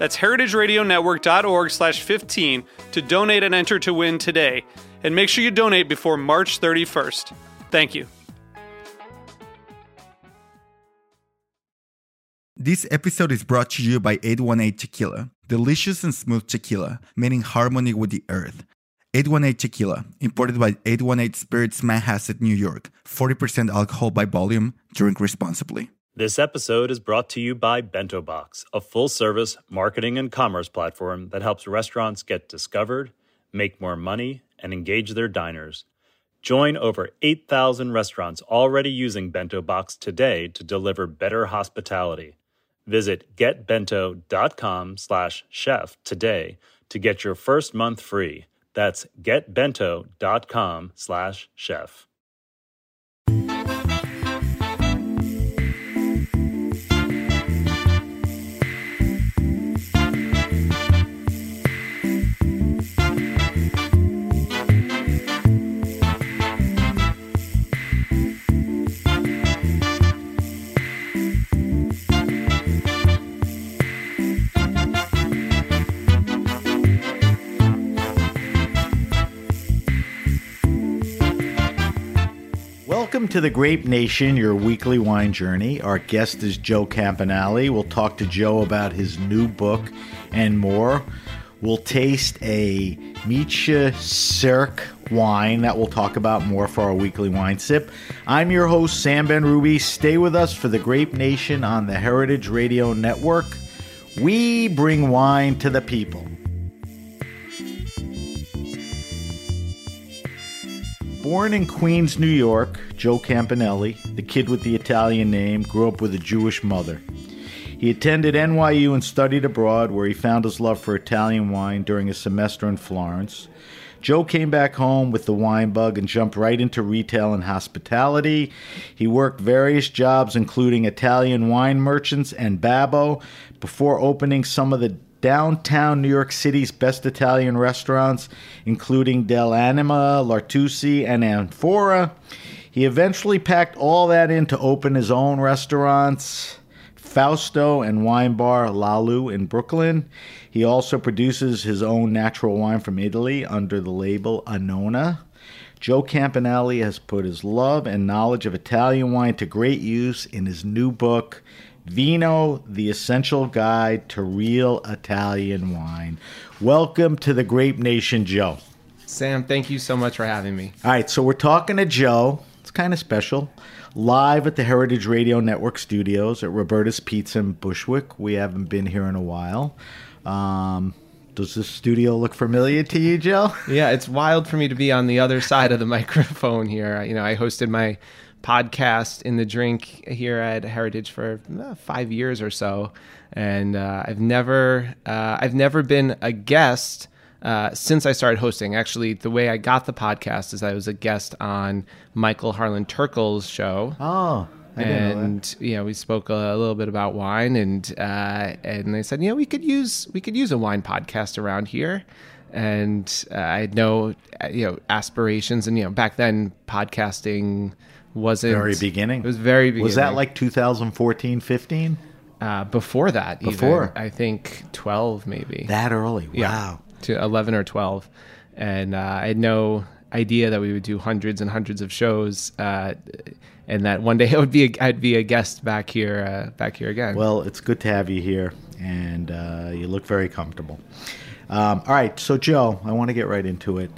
That's heritageradionetwork.org slash 15 to donate and enter to win today. And make sure you donate before March 31st. Thank you. This episode is brought to you by 818 Tequila. Delicious and smooth tequila, meaning harmony with the earth. 818 Tequila, imported by 818 Spirits Manhasset, New York. 40% alcohol by volume. Drink responsibly. This episode is brought to you by Bento Box, a full service marketing and commerce platform that helps restaurants get discovered, make more money, and engage their diners. Join over 8,000 restaurants already using Bento Box today to deliver better hospitality. Visit getbento.com slash chef today to get your first month free. That's getbento.com Welcome to the Grape Nation, your weekly wine journey. Our guest is Joe Campanale. We'll talk to Joe about his new book and more. We'll taste a Micha Cirque wine that we'll talk about more for our weekly wine sip. I'm your host, Sam Benrubi. Stay with us for the Grape Nation on the Heritage Radio Network. We bring wine to the people. Born in Queens, New York, Joe Campanale, the kid with the Italian name, grew up with a Jewish mother. He attended NYU and studied abroad, where he found his love for Italian wine during a semester in Florence. Joe came back home with the wine bug and jumped right into retail and hospitality. He worked various jobs, including Italian wine merchants and Babbo, before opening some of the downtown New York City's best Italian restaurants, including dell'anima, L'Artusi, and Anfora. He eventually packed all that in to open his own restaurants, Fausto and Wine Bar LaLou in Brooklyn. He also produces his own natural wine from Italy under the label Annona. Joe Campanale has put his love and knowledge of Italian wine to great use in his new book, Vino, the Essential Guide to Real Italian Wine. Welcome to the Grape Nation, Joe. Sam, thank you so much for having me. All right, so we're talking to Joe. It's kind of special. Live at the Heritage Radio Network studios at Roberta's Pizza in Bushwick. We haven't been here in a while. Um, does this studio look familiar to you, Joe? Yeah, it's wild for me to be on the other side of the microphone here. You know, I hosted my podcast in the drink here at Heritage for uh, five years or so, and uh, I've never uh, I've never been a guest uh, since I started hosting. Actually, the way I got the podcast is I was a guest on Michael Harlan Turkell's show. Oh. I didn't know and that. you know we spoke a, a little bit about wine and uh, and they said you know we could use we could use a wine podcast around here and uh, I had no you know aspirations and you know back then podcasting wasn't Very beginning. it was very beginning Was that like 2014, 15? uh, before that even. Before? I think 12 maybe That early? yeah, Wow. to 11 or 12 and uh, i had no idea that we would do hundreds and hundreds of shows uh, and that one day I would be a, I'd be a guest back here uh, back here again. Well, it's good to have you here, and uh, you look very comfortable. Um, all right, so Joe, I want to get right into it.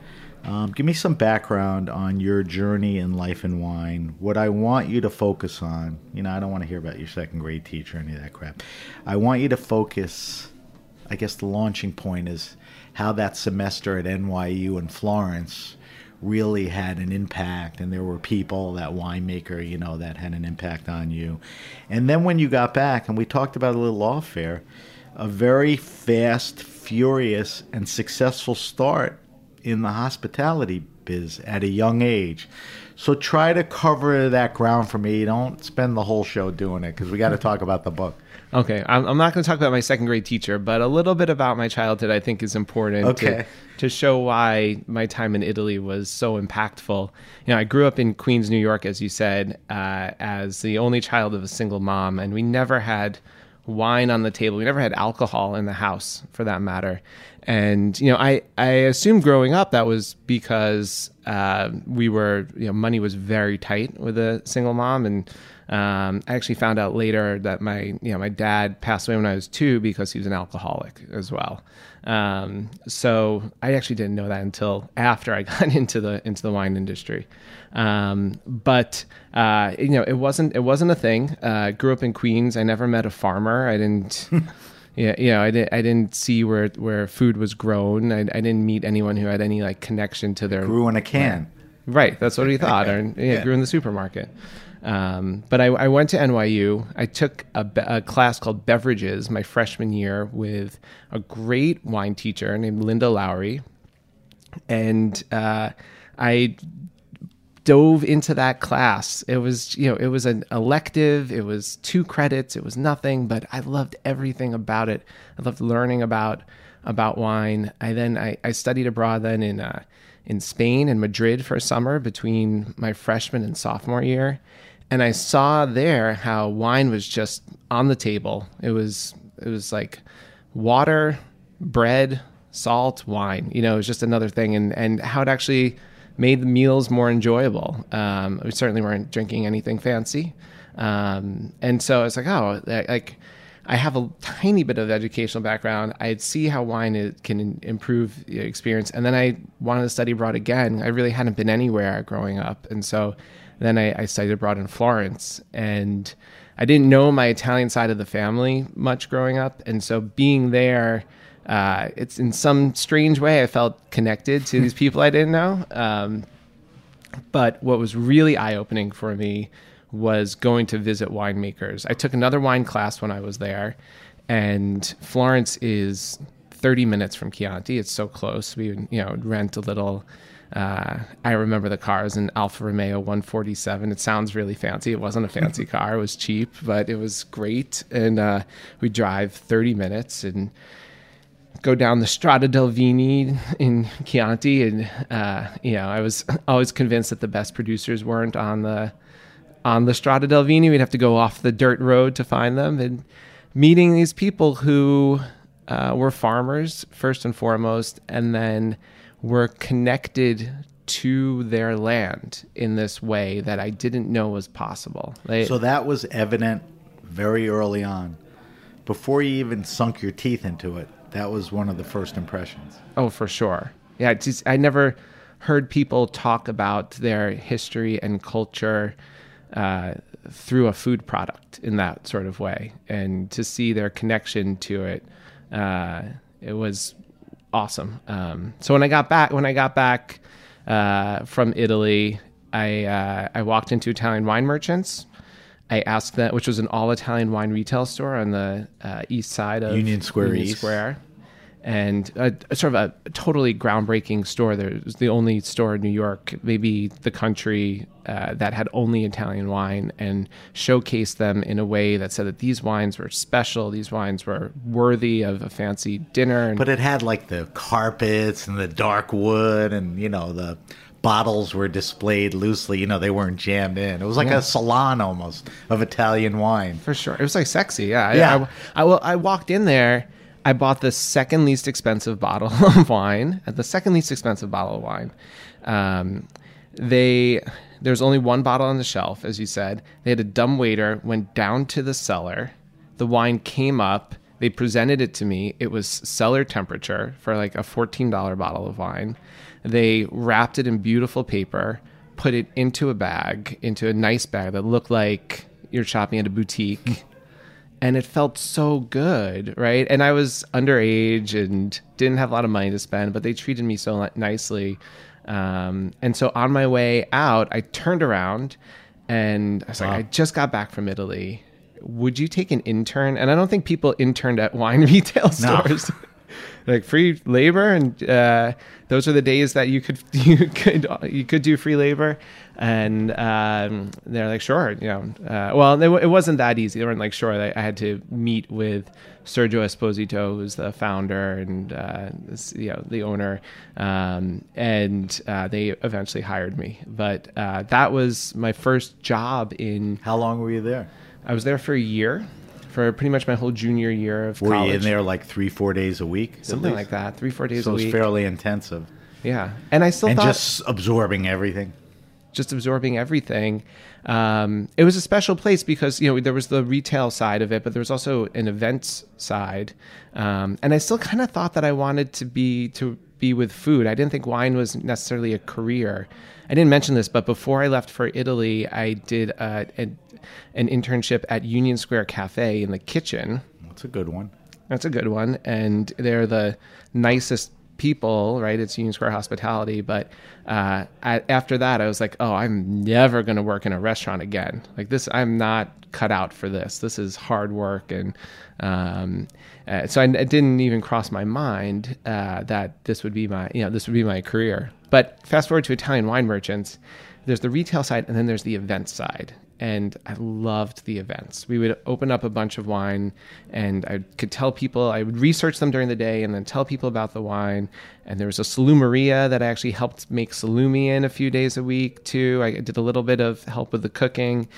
Um, give me some background on your journey in life and wine. What I want you to focus on, you know, I don't want to hear about your second grade teacher or any of that crap. I want you to focus. I guess the launching point is how that semester at NYU in Florence really had an impact and there were people that winemaker you know that had an impact on you and then when you got back and we talked about a little off fair a very fast furious and successful start in the hospitality biz at a young age so try to cover that ground for me don't spend the whole show doing it because we got to talk about the book Okay, I'm, I'm not going to talk about my second grade teacher, but a little bit about my childhood I think is important Okay. to, to show why my time in Italy was so impactful. You know, I grew up in Queens, New York, as you said, uh, as the only child of a single mom, and we never had wine on the table. We never had alcohol in the house, for that matter. And you know, I I assume growing up that was because uh, we were you know money was very tight with a single mom, and um, I actually found out later that my you know my dad passed away when I was two because he was an alcoholic as well. Um, so I actually didn't know that until after I got into the into the wine industry. Um, but uh, you know, it wasn't it wasn't a thing. Uh, grew up in Queens. I never met a farmer. I didn't. Yeah, you know, I didn't. I didn't see where where food was grown. I, I didn't meet anyone who had any like connection to their grew in a can Right, that's what he thought. or yeah, grew in the supermarket. Um, but I, I went to NYU. I took a, a class called Beverages my freshman year with a great wine teacher named Linda Lawry, and uh, I dove into that class. It was, you know, it was an elective. It was two credits. It was nothing, but I loved everything about it. I loved learning about about wine. I then I, I studied abroad then in uh, in Spain and Madrid for a summer between my freshman and sophomore year, and I saw there how wine was just on the table. It was it was like water, bread, salt, wine. You know, it was just another thing, and and how it actually made the meals more enjoyable. Um, we certainly weren't drinking anything fancy, um, and so I was like, oh, like I have a tiny bit of educational background. I'd see how wine is, can improve the experience, and then I wanted to study abroad again. I really hadn't been anywhere growing up, and so then I, I studied abroad in Florence, and I didn't know my Italian side of the family much growing up, and so being there uh, it's in some strange way I felt connected to these people I didn't know. Um, but what was really eye opening for me was going to visit winemakers. I took another wine class when I was there, and Florence is 30 minutes from Chianti. It's so close. We would, you know, rent a little. Uh, I remember the car was an Alfa Romeo 147. It sounds really fancy. It wasn't a fancy car. It was cheap, but it was great. And uh, we drive 30 minutes and go down the Strada del Vini in Chianti, and uh, you know, I was always convinced that the best producers weren't on the on the Strada del Vini. We'd have to go off the dirt road to find them, and meeting these people who uh, were farmers first and foremost, and then were connected to their land in this way that I didn't know was possible. They, So that was evident very early on. Before you even sunk your teeth into it, that was one of the first impressions. Oh, for sure. Yeah, just, I never heard people talk about their history and culture uh, through a food product in that sort of way, and to see their connection to it, uh, it was awesome. Um, so when I got back, when I got back uh, from Italy, I uh, I walked into Italian wine merchants. I asked that, which was an all Italian wine retail store on the uh, east side of Union Square East. Square, and a, a sort of a totally groundbreaking store. There was the only store in New York, maybe the country, uh, that had only Italian wine, and showcased them in a way that said that these wines were special. These wines were worthy of a fancy dinner. And But it had like the carpets and the dark wood, and you know the bottles were displayed loosely. You know they weren't jammed in. It was like Yeah. a salon almost of Italian wine. For sure. It was like sexy. Yeah. I- Yeah. I, I, well, I walked in there. I bought the second least expensive bottle of wine, at the second least expensive bottle of wine. Um, they there's only one bottle on the shelf, as you said. They had a dumb waiter went down to the cellar. The wine came up. They presented it to me. It was cellar temperature for like a $14 bottle of wine. They wrapped it in beautiful paper, put it into a bag, into a nice bag that looked like you're shopping at a boutique. and it felt so good, right? And I was underage and didn't have a lot of money to spend, but they treated me so nicely. Um, and so on my way out, I turned around and I was like, I just got back from Italy. Would you take an intern? And I don't think people interned at wine retail stores. like free labor and uh, those are the days that you could you could you could do free labor. And um, they're like sure you know uh, well it, it, wasn't that easy. They weren't like sure I, I had to meet with Sergio Esposito who's the founder and uh, this, you know the owner. Um, and uh, they eventually hired me. But uh, that was my first job in how long were you there? I was there for a year for pretty much my whole junior year of Were college. you in there like three, four days a week? Something like that, three, four days So a it was week. fairly intensive. yeah, and I still And thought just absorbing everything. just absorbing everything. Um, it was a special place because you know there was the retail side of it, but there was also an events side, um, and I still kind of thought that I wanted to be to be with food. I didn't think wine was necessarily a career. I didn't mention this, but before I left for Italy, I did uh, an, an internship at Union Square Cafe in the kitchen. That's a good one. That's a good one. And they're the nicest people, right? It's Union Square Hospitality. But uh, I, after that, I was like, oh, I'm never going to work in a restaurant again. Like this, I'm not cut out for this. This is hard work. And um, uh, so I, it didn't even cross my mind uh, that this would be my, you know, this would be my career. But fast forward to Italian wine merchants, there's the retail side and then there's the event side and I loved the events. We would open up a bunch of wine, and I could tell people. I would research them during the day, and then tell people about the wine. And there was a salumeria that I actually helped make salumi in a few days a week too. I did a little bit of help with the cooking,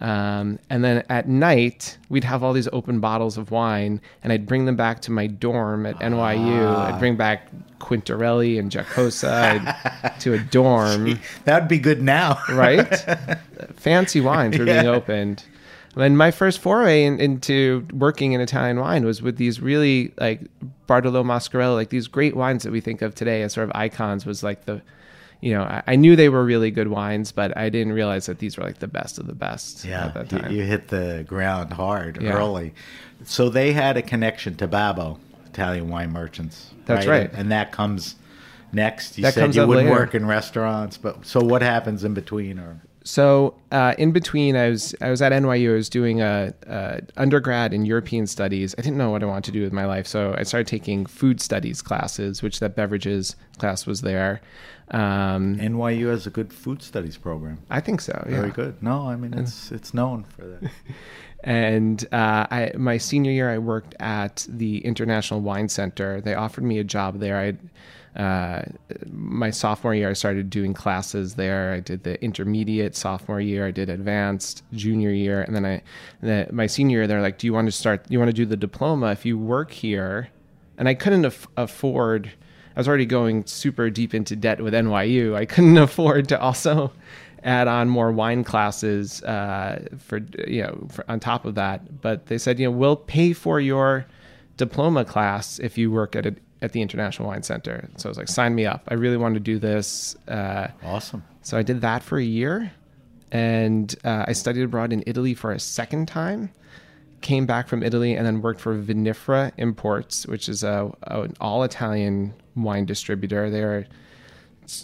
um, and then at night we'd have all these open bottles of wine, and I'd bring them back to my dorm at NYU. I'd bring back Quintarelli and Giacosa to a dorm That'd be good now. right? Fancy wines were being opened. And my first foray in, into working in Italian wine was with these really like Bartolo Mascarello, like these great wines that we think of today as sort of icons. Was like the, you know, I, I knew they were really good wines, but I didn't realize that these were like the best of the best Yeah, at that you, time. you hit the ground hard Yeah. early. So they had a connection to Babbo, Italian wine merchants. That's right. And, and that comes next. You That said you wouldn't later. work in restaurants, but so what happens in between? Or So uh, in between, I was I was at NYU. I was doing a, a undergrad in European studies. I didn't know what I wanted to do with my life, so I started taking food studies classes, which that beverages class was there. Um, NYU has a good food studies program. I think so. Yeah. Very good. No, I mean it's it's known for that. And uh, I, my senior year, I worked at the International Wine Center. They offered me a job there. I, uh, my sophomore year, I started doing classes there. I did the intermediate sophomore year. I did advanced junior year, and then I, the, my senior year, they're like, "Do you want to start? You want to do the diploma? If you work here?" And I couldn't af- afford. I was already going super deep into debt with NYU. I couldn't afford to also add on more wine classes uh, for you know for, on top of that. But they said, you know, we'll pay for your diploma class if you work at a, at the International Wine Center. So I was like, sign me up. I really want to do this. Uh, Awesome. so I did that for a year, and uh, I studied abroad in Italy for a second time. Came back from Italy and then worked for Vinifera Imports, which is a, a an all Italian wine distributor. They're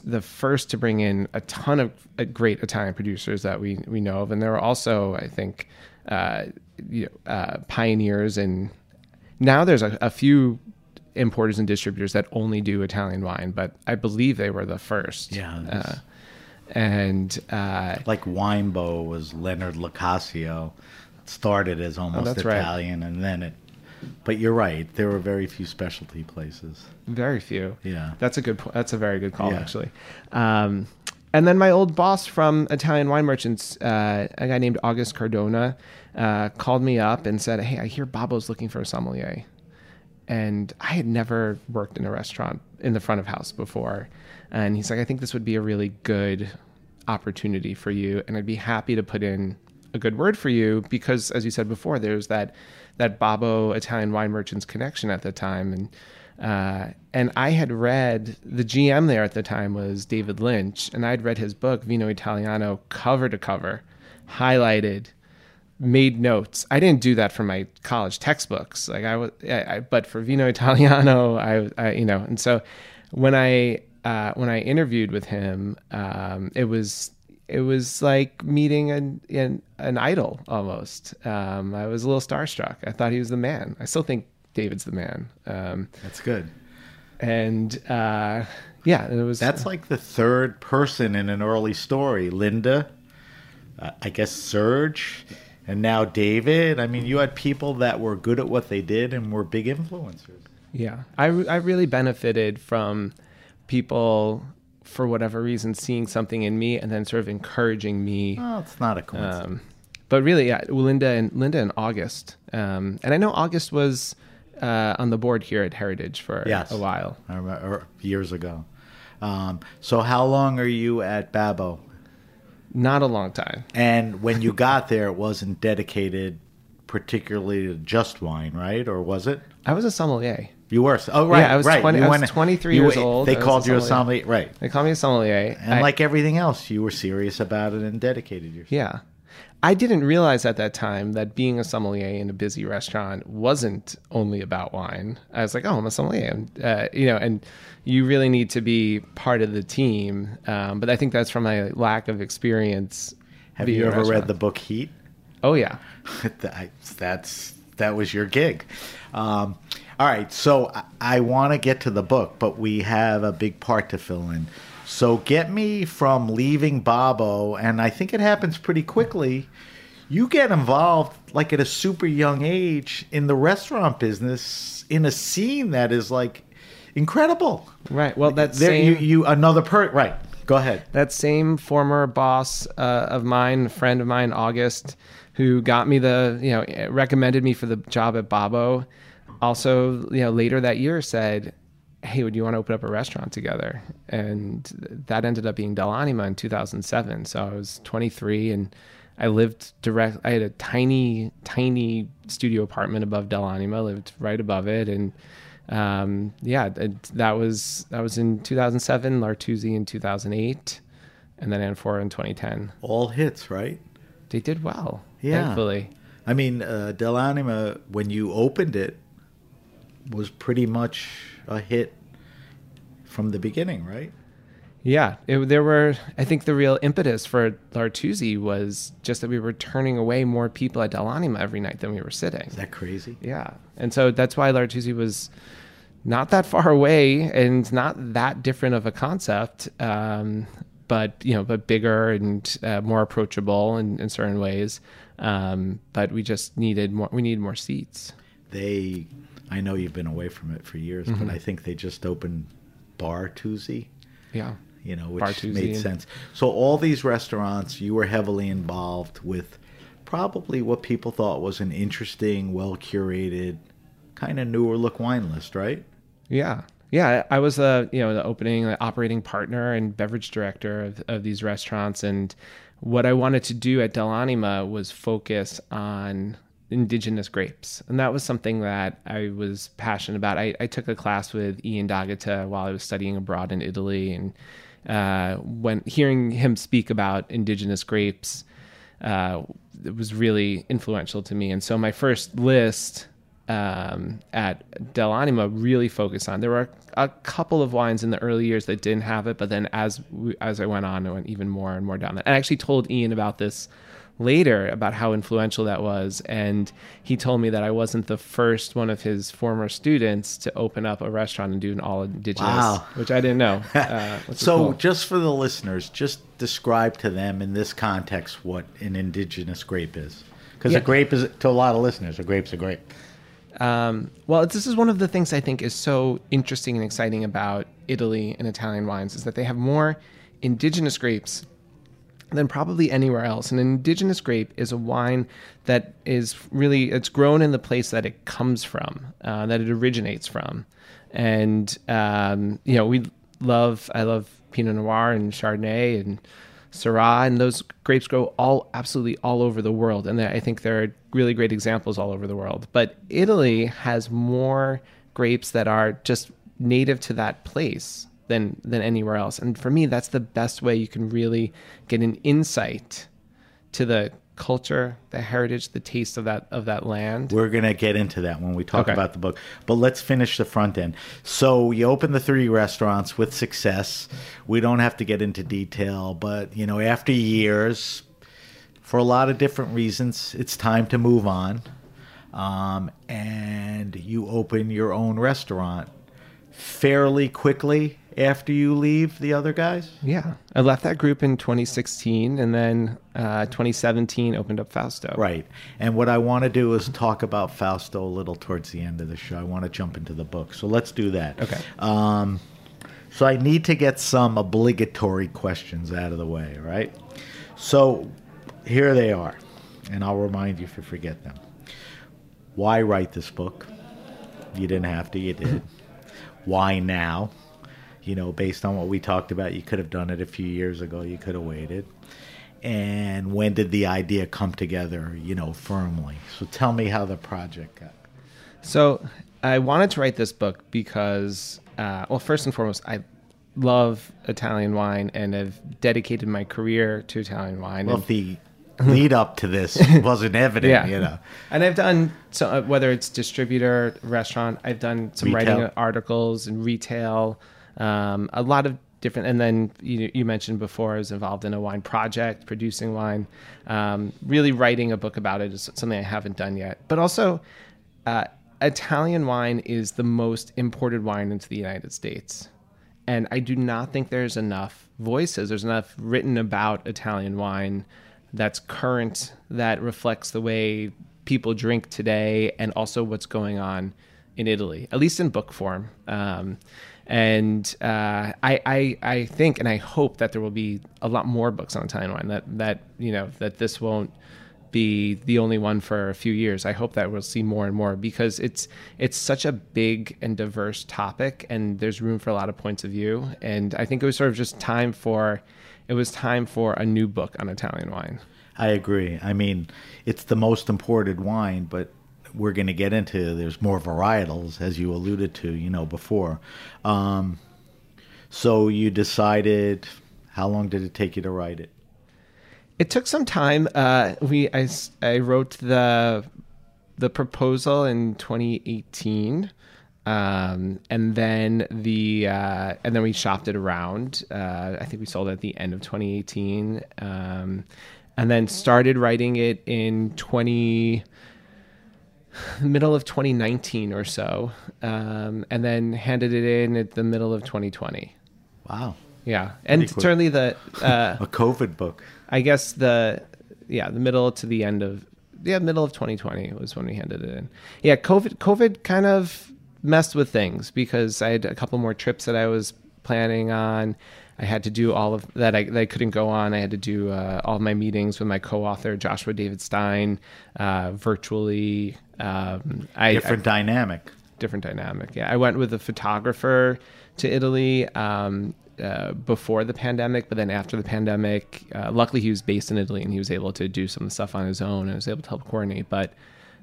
the first to bring in a ton of uh, great Italian producers that we we know of, and there were also, I think, uh, you know, uh, pioneers. And now there's a, a few importers and distributors that only do Italian wine, but I believe they were the first. Yeah, Uh, and uh, Like Winebow was Leonard LoCascio. Started as almost Oh, that's right. Italian, and then it. But you're right. There were very few specialty places. very few. Yeah. That's a good. That's a very good call, Yeah. actually. Um, and then my old boss from Italian Wine Merchants, uh, a guy named August Cardona, uh, called me up and said, "Hey, I hear Babbo's looking for a sommelier." And I had never worked in a restaurant in the front of house before, and he's like, "I think this would be a really good opportunity for you, and I'd be happy to put in a good word for you. Because, as you said before, there's that that Babbo Italian wine merchants connection at the time, and uh, and I had read the GM there at the time was David Lynch, and I'd read his book Vino Italiano cover to cover, highlighted, made notes. I didn't do that for my college textbooks, like I was, I, I, but for Vino Italiano, I, I, you know, and so when I uh, when I interviewed with him, um, it was it was like meeting an an, an idol almost. Um, I was a little starstruck. I thought he was the man. I still think David's the man. Um, That's good. and uh, yeah, it was. That's like the third person in an early story. Linda, uh, I guess Serge, and now David. I mean, you had people that were good at what they did and were big influencers. Yeah, I, I really benefited from people, for whatever reason, seeing something in me and then sort of encouraging me. Oh, it's not a coincidence. Um, but really, yeah, Linda and Linda and August, um, and I know August was uh, on the board here at Heritage for Yes. a while. I remember, or years ago. Um, so, how long are you at Babbo? Not a long time. And when you got there, it wasn't dedicated particularly to just wine, right? Or was it? I was a sommelier. You were. Oh, right. Yeah, I was right. 20 I was went- 23 you- years old. They called a you a sommelier. sommelier, right? They called me a sommelier. And I- like everything else, you were serious about it and dedicated yourself. Yeah. I didn't realize at that time that being a sommelier in a busy restaurant wasn't only about wine. I was like, oh, I'm a sommelier. And, uh, you know, and you really need to be part of the team. Um, but I think that's from my lack of experience. Have you ever read the book Heat? Oh, yeah. That- that's that was your gig. Um, all right, so I, I want to get to the book, but we have a big part to fill in. So get me from leaving Babbo, and I think it happens pretty quickly. You get involved like at a super young age in the restaurant business in a scene that is like incredible. Right. Well, that's There, same, you, you another per right. Go ahead. that same former boss uh, of mine, friend of mine, August, who got me the, you know, recommended me for the job at Babbo, also, you know, later that year said, "Hey, would you want to open up a restaurant together?" And that ended up being dell'anima in 2007. So I was 23 and I lived direct. I had a tiny, tiny studio apartment above dell'anima. Lived right above it, and um, yeah, it, that was that was in 2007. L'Artusi in 2008, and then Anfora in 2010. All hits, right? They did well, Yeah. thankfully. I mean, uh, dell'anima, when you opened it, was pretty much a hit from the beginning, right? Yeah, it, there were. I think the real impetus for L'Artusi was just that we were turning away more people at dell'anima every night than we were sitting. Is that crazy? Yeah, and so that's why L'Artusi was not that far away and not that different of a concept, um, but you know, but bigger and uh, more approachable in, in certain ways. Um, but we just needed more. We needed more seats. They, I know you've been away from it for years, Mm-hmm. but I think they just opened Bar Tuesday, Yeah. you know, which made sense. So all these restaurants, you were heavily involved with probably what people thought was an interesting, well curated, kind of newer look wine list, right? Yeah. Yeah, I was the you know the opening the operating partner and beverage director of, of these restaurants, and what I wanted to do at dell'anima was focus on indigenous grapes, and that was something that I was passionate about. I, I took a class with Ian D'Agata while I was studying abroad in Italy, and uh, when hearing him speak about indigenous grapes, uh, it was really influential to me. And so my first list um, at dell'anima really focused on. There were a couple of wines in the early years that didn't have it, but then as we, as I went on, I went even more and more down that. I actually told Ian about this later about how influential that was, and he told me that I wasn't the first one of his former students to open up a restaurant and do an all indigenous, Wow. which I didn't know. Uh, So, cool. just for the listeners, just describe to them in this context what an indigenous grape is. Because Yeah. a grape is, to a lot of listeners, a grape's a grape. Um, well, this is one of the things I think is so interesting and exciting about Italy and Italian wines is that they have more indigenous grapes than probably anywhere else. An indigenous grape is a wine that is really it's grown in the place that it comes from, uh, that it originates from, and um, you know we love I love Pinot Noir and Chardonnay and Syrah, and those grapes grow all absolutely all over the world. And I think there are really great examples all over the world. But Italy has more grapes that are just native to that place than than anywhere else. And for me, that's the best way you can really get an insight to the culture, the heritage, the taste of that of that land. We're gonna get into that when we talk Okay. about the book, but let's finish the front end. So you open the three restaurants with success. We don't have to get into detail, but you know, after years, for a lot of different reasons, it's time to move on. Um, and you open your own restaurant fairly quickly after you leave the other guys. Yeah, I left that group in 2016, and then uh, 2017 opened up Fausto. Right. And what I want to do is talk about Fausto a little towards the end of the show. I want to jump into the book. So let's do that. Okay. Um, so I need to get some obligatory questions out of the way, right? So here they are. And I'll remind you if you forget them. Why write this book? You didn't have to, you did. Why now? You know, based on what we talked about, you could have done it a few years ago. You could have waited. And when did the idea come together, you know, firmly? So tell me how the project got. So I wanted to write this book because, uh, well, first and foremost, I love Italian wine and have dedicated my career to Italian wine. Well, and- the lead up to this wasn't evident, yeah, you know. And I've done so uh, whether it's distributor, restaurant. I've done some Retail. writing articles and retail, um, a lot of different. And then you, you mentioned before I was involved in a wine project, producing wine. Um, really writing a book about it is something I haven't done yet. But also, uh, Italian wine is the most imported wine into the United States. And I do not think there's enough voices, there's enough written about Italian wine that's current, that reflects the way people drink today, and also what's going on in Italy, at least in book form. Um, and uh, I, I, I think and I hope that there will be a lot more books on Italian wine. That that you know that this won't be the only one for a few years. I hope that we'll see more and more because it's it's such a big and diverse topic, and there's room for a lot of points of view. And I think it was sort of just time for it was time for a new book on Italian wine. I agree. I mean, it's the most imported wine, but we're going to get into there's more varietals, as you alluded to, you know, before. Um, so you decided. How long did it take you to write it? It took some time. Uh, we I wrote the the proposal in 2018, um, and then the uh, and then we shopped it around. Uh, I think we sold it at the end of 2018, um, and then started writing it in 20 middle of 2019 or so, um, and then handed it in at the middle of 2020. Wow, Yeah, and certainly the. Uh, a COVID book. I guess the yeah the middle to the end of yeah middle of 2020 was when we handed it in. Yeah, COVID COVID kind of messed with things because I had a couple more trips that I was planning on. I had to do all of that I, that I couldn't go on. I had to do uh, all of my meetings with my co-author Joshua David Stein uh, virtually. Um, I, Different dynamic. different dynamic. Yeah, I went with a photographer to Italy um, uh, before the pandemic, but then after the pandemic, uh, luckily he was based in Italy and he was able to do some stuff on his own and was able to help coordinate. But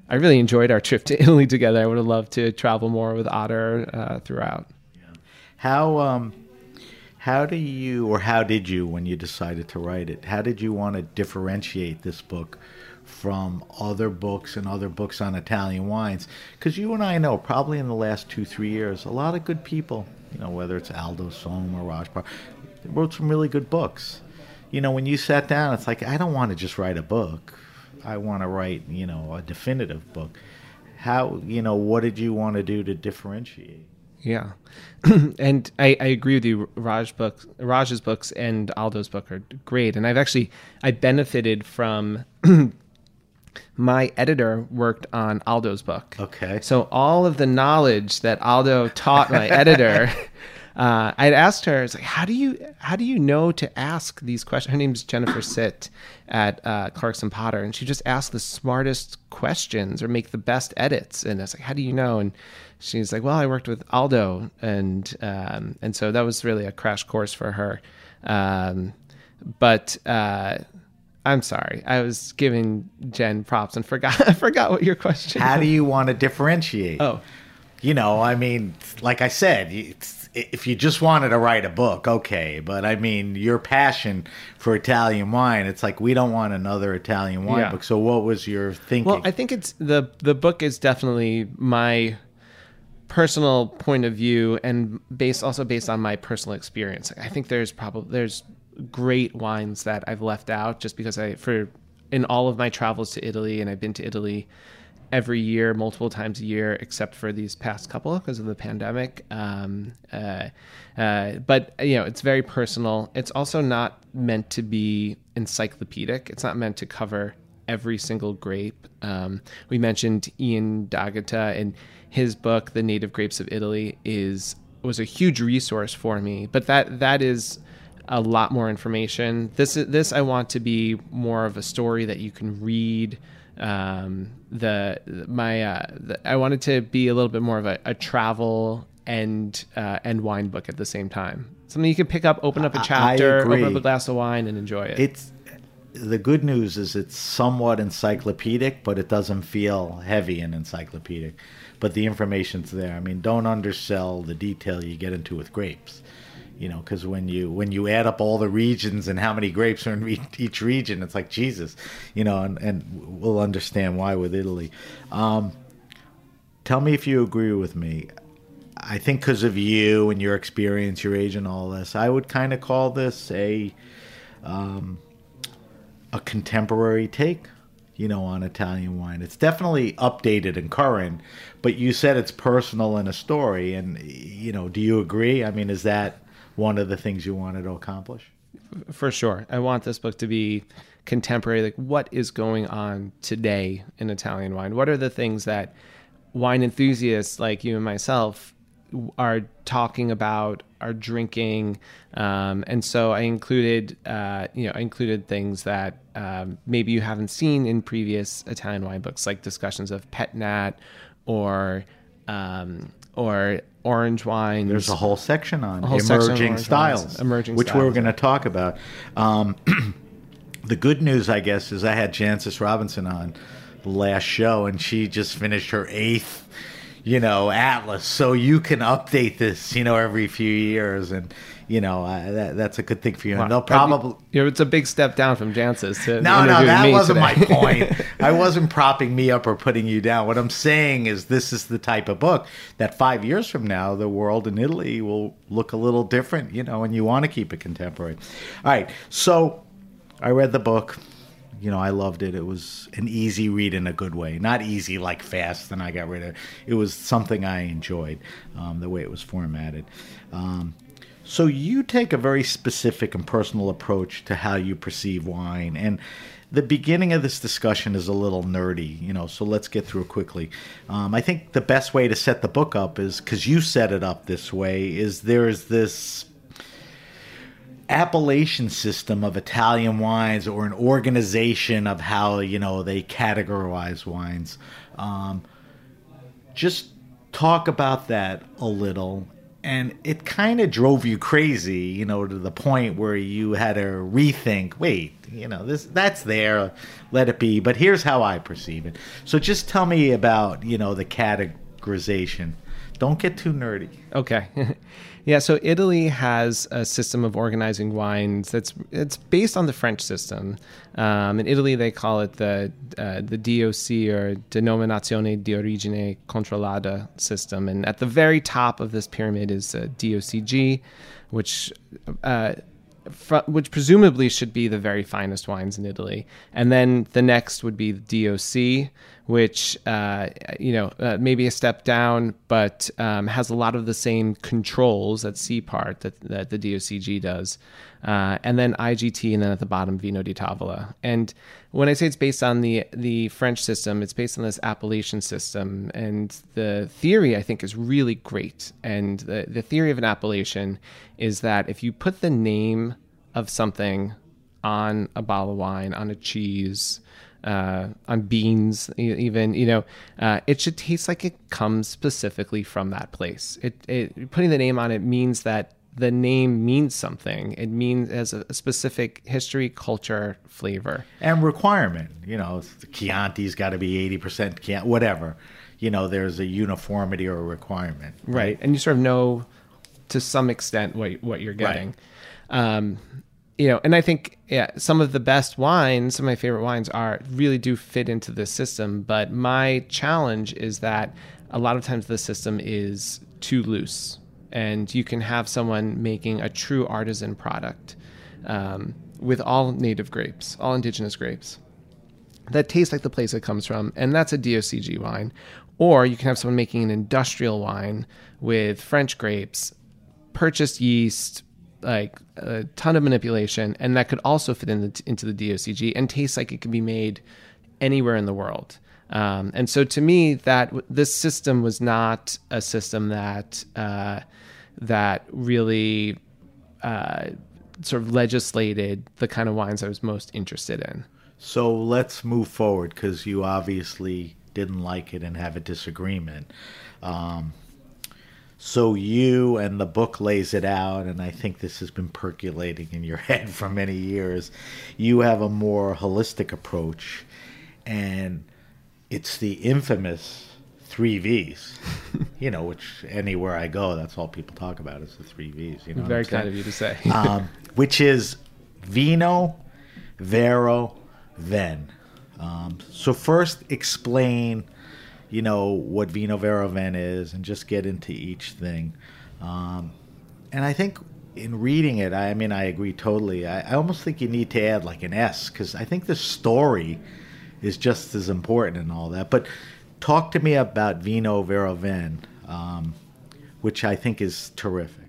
I really enjoyed our trip to Italy together. I would have loved to travel more with Otter uh, throughout. How um, how do you or how did you when you decided to write it? How did you want to differentiate this book from other books and other books on Italian wines? Because you and I know probably in the last two three years, a lot of good people, you know, whether it's Aldo Sohm or Raj Parr, wrote some really good books. You know, when you sat down, it's like I don't want to just write a book. I want to write, you know, a definitive book. How, you know, what did you want to do to differentiate? Yeah, and I, I agree with you. Raj books, Raj's books, and Aldo's book are great. And I've actually I benefited from my editor worked on Aldo's book. Okay. So all of the knowledge that Aldo taught my editor, uh, I'd asked her, "It's like, how do you how do you know to ask these questions?" Her name's Jennifer Sit at uh, Clarkson Potter, and she just asked the smartest questions or make the best edits. And I was like, "How do you know?" And she's like, "Well, I worked with Aldo, and um, and so that was really a crash course for her." Um, but uh, I'm sorry, I was giving Jen props and forgot I forgot what your question. How was. do you want to differentiate? Oh, You know, I mean, like I said, it's, if you just wanted to write a book, okay. But I mean, your passion for Italian wine, it's like we don't want another Italian wine Yeah. book. So, what was your thinking? Well, I think it's the the book is definitely my personal point of view and based also based on my personal experience. I think there's probably there's great wines that I've left out just because I for in all of my travels to Italy and I've been to Italy every year, multiple times a year, except for these past couple because of the pandemic. Um, uh, uh, but you know, it's very personal. It's also not meant to be encyclopedic. It's not meant to cover every single grape. Um, we mentioned Ian D'Agata and his book, The Native Grapes of Italy, is was a huge resource for me. But that that is a lot more information. This this I want to be more of a story that you can read. Um, the my uh, the, I wanted to be a little bit more of a, a travel and uh, and wine book at the same time. Something you can pick up, open up a chapter, open up a glass of wine, and enjoy it. it's the good news is it's somewhat encyclopedic, but it doesn't feel heavy and encyclopedic. But the information's there. I mean, don't undersell the detail you get into with grapes. You know, because when you when you add up all the regions and how many grapes are in re- each region, it's like Jesus. You know, and, and we'll understand why with Italy. Um, tell me if you agree with me. I think because of you and your experience, your age, and all this, I would kind of call this a um, a contemporary take, you know, on Italian wine. It's definitely updated and current, but you said it's personal and a story. And, you know, do you agree? I mean, is that one of the things you wanted to accomplish? for sure. I want this book to be contemporary. Like, what is going on today in Italian wine? What are the things that wine enthusiasts like you and myself are talking about, are drinking? Um, and so I included, uh, you know, I included things that um, maybe you haven't seen in previous Italian wine books, like discussions of pet nat or um, or orange wines. There's a whole section on whole section on emerging orange styles, wines, emerging which we're going to talk about. Um, the good news, I guess, is I had Jancis Robinson on the last show, and she just finished her eighth, you know, atlas. So you can update this, you know, every few years, and you know uh, that, that's a good thing for you. And they'll probably. It's a big step down from Jancis to No, no, that wasn't my point. I wasn't propping me up or putting you down. What I'm saying is, this is the type of book that five years from now, the world in Italy will look a little different, you know, and you want to keep it contemporary. All right. So I read the book. You know, I loved it. It was an easy read in a good way. Not easy like fast, and I got rid of it. It was something I enjoyed, um, the way it was formatted. Um, so you take a very specific and personal approach to how you perceive wine. And the beginning of this discussion is a little nerdy, you know, so let's get through it quickly. Um, I think the best way to set the book up is because you set it up this way, is there is this appellation system of Italian wines or an organization of how, you know, they categorize wines. Um, just talk about that a little and it kind of drove you crazy you know to the point where you had to rethink wait you know this that's there let it be but here's how i perceive it. So just tell me about you know the categorization. Don't get too nerdy. Okay. yeah, so Italy has a system of organizing wines that's it's based on the French system. Um, in Italy, they call it the uh, the DOC or Denominazione di Origine Controllata system, and at the very top of this pyramid is DOCG, which uh, which presumably should be the very finest wines in Italy. And then the next would be the DOC, which, uh, you know, uh, maybe a step down, but um, has a lot of the same controls at C part that, that the DOCG does. Uh, and then IGT, and then at the bottom, Vino di Tavola. And when I say it's based on the the French system, it's based on this appellation system. And the theory, I think, is really great. And the, the theory of an appellation is that if you put the name of something on a bottle of wine, on a cheese, uh, on beans, even you know, uh, it should taste like it comes specifically from that place. It, it putting the name on it means that the name means something. It means as a specific history, culture, flavor, and requirement. You know, Chianti's got to be eighty percent Chianti, whatever. You know, there's a uniformity or a requirement, right? right? And you sort of know to some extent what what you're getting. Right. Um, you know, and I think yeah, some of the best wines, some of my favorite wines are really do fit into this system. But my challenge is that a lot of times the system is too loose, and you can have someone making a true artisan product um, with all native grapes, all indigenous grapes that tastes like the place it comes from, and that's a DOCG wine. Or you can have someone making an industrial wine with French grapes, purchased yeast, like a ton of manipulation, and that could also fit in the, into the DOCG and taste like it could be made anywhere in the world. Um, and so to me, that this system was not a system that uh, that really uh, sort of legislated the kind of wines I was most interested in. So let's move forward because you obviously didn't like it and have a disagreement. Um, so you and the book lays it out, and I think this has been percolating in your head for many years. You have a more holistic approach, and it's the infamous three V's. you know, which anywhere I go, that's all people talk about is the three V's. You know, very kind of you to say. um, which is vino, vero, Venn. Um, so first, explain you know what Vino Vero Venn is, and just get into each thing. Um, and I think in reading it, I, mean, I agree totally. I, I, almost think you need to add like an S because I think the story is just as important and all that. But talk to me about Vino Vero Venn, um, which I think is terrific.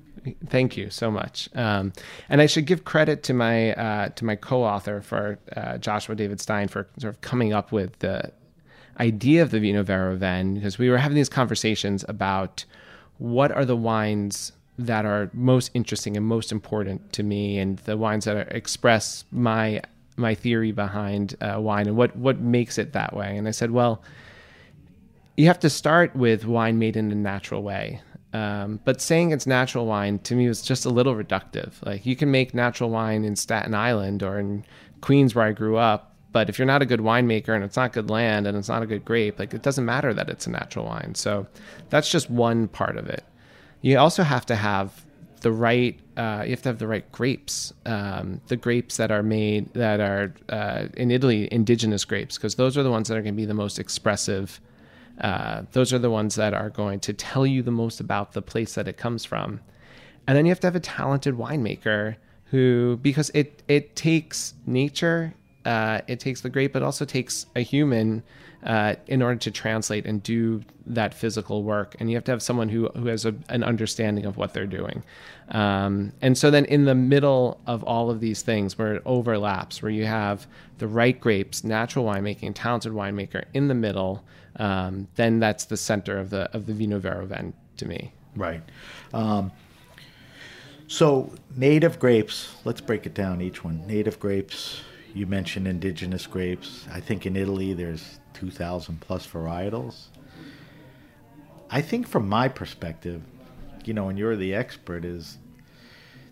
Thank you so much. Um, and I should give credit to my uh, to my co-author for uh, Joshua David Stein for sort of coming up with the idea of the Vino Vero Venn because we were having these conversations about what are the wines that are most interesting and most important to me, and the wines that are, express my my theory behind uh, wine and what what makes it that way. And I said, well, you have to start with wine made in a natural way. Um, but saying it's natural wine to me was just a little reductive. Like you can make natural wine in Staten Island or in Queens, where I grew up, but if you're not a good winemaker and it's not good land and it's not a good grape, like it doesn't matter that it's a natural wine. So that's just one part of it. You also have to have the right uh, you have to have the right grapes um, the grapes that are made that are uh, in italy indigenous grapes because those are the ones that are going to be the most expressive uh, those are the ones that are going to tell you the most about the place that it comes from and then you have to have a talented winemaker who because it it takes nature uh, it takes the grape, but also takes a human uh, in order to translate and do that physical work. And you have to have someone who, who has a, an understanding of what they're doing. Um, and so then in the middle of all of these things where it overlaps, where you have the right grapes, natural winemaking, talented winemaker in the middle, um, then that's the center of the of the Vino Vero Venn to me. Right. Um, so native grapes, let's break it down each one. Native grapes, you mentioned indigenous grapes. I think in Italy there's 2,000 plus varietals. I think from my perspective, you know, and you're the expert, is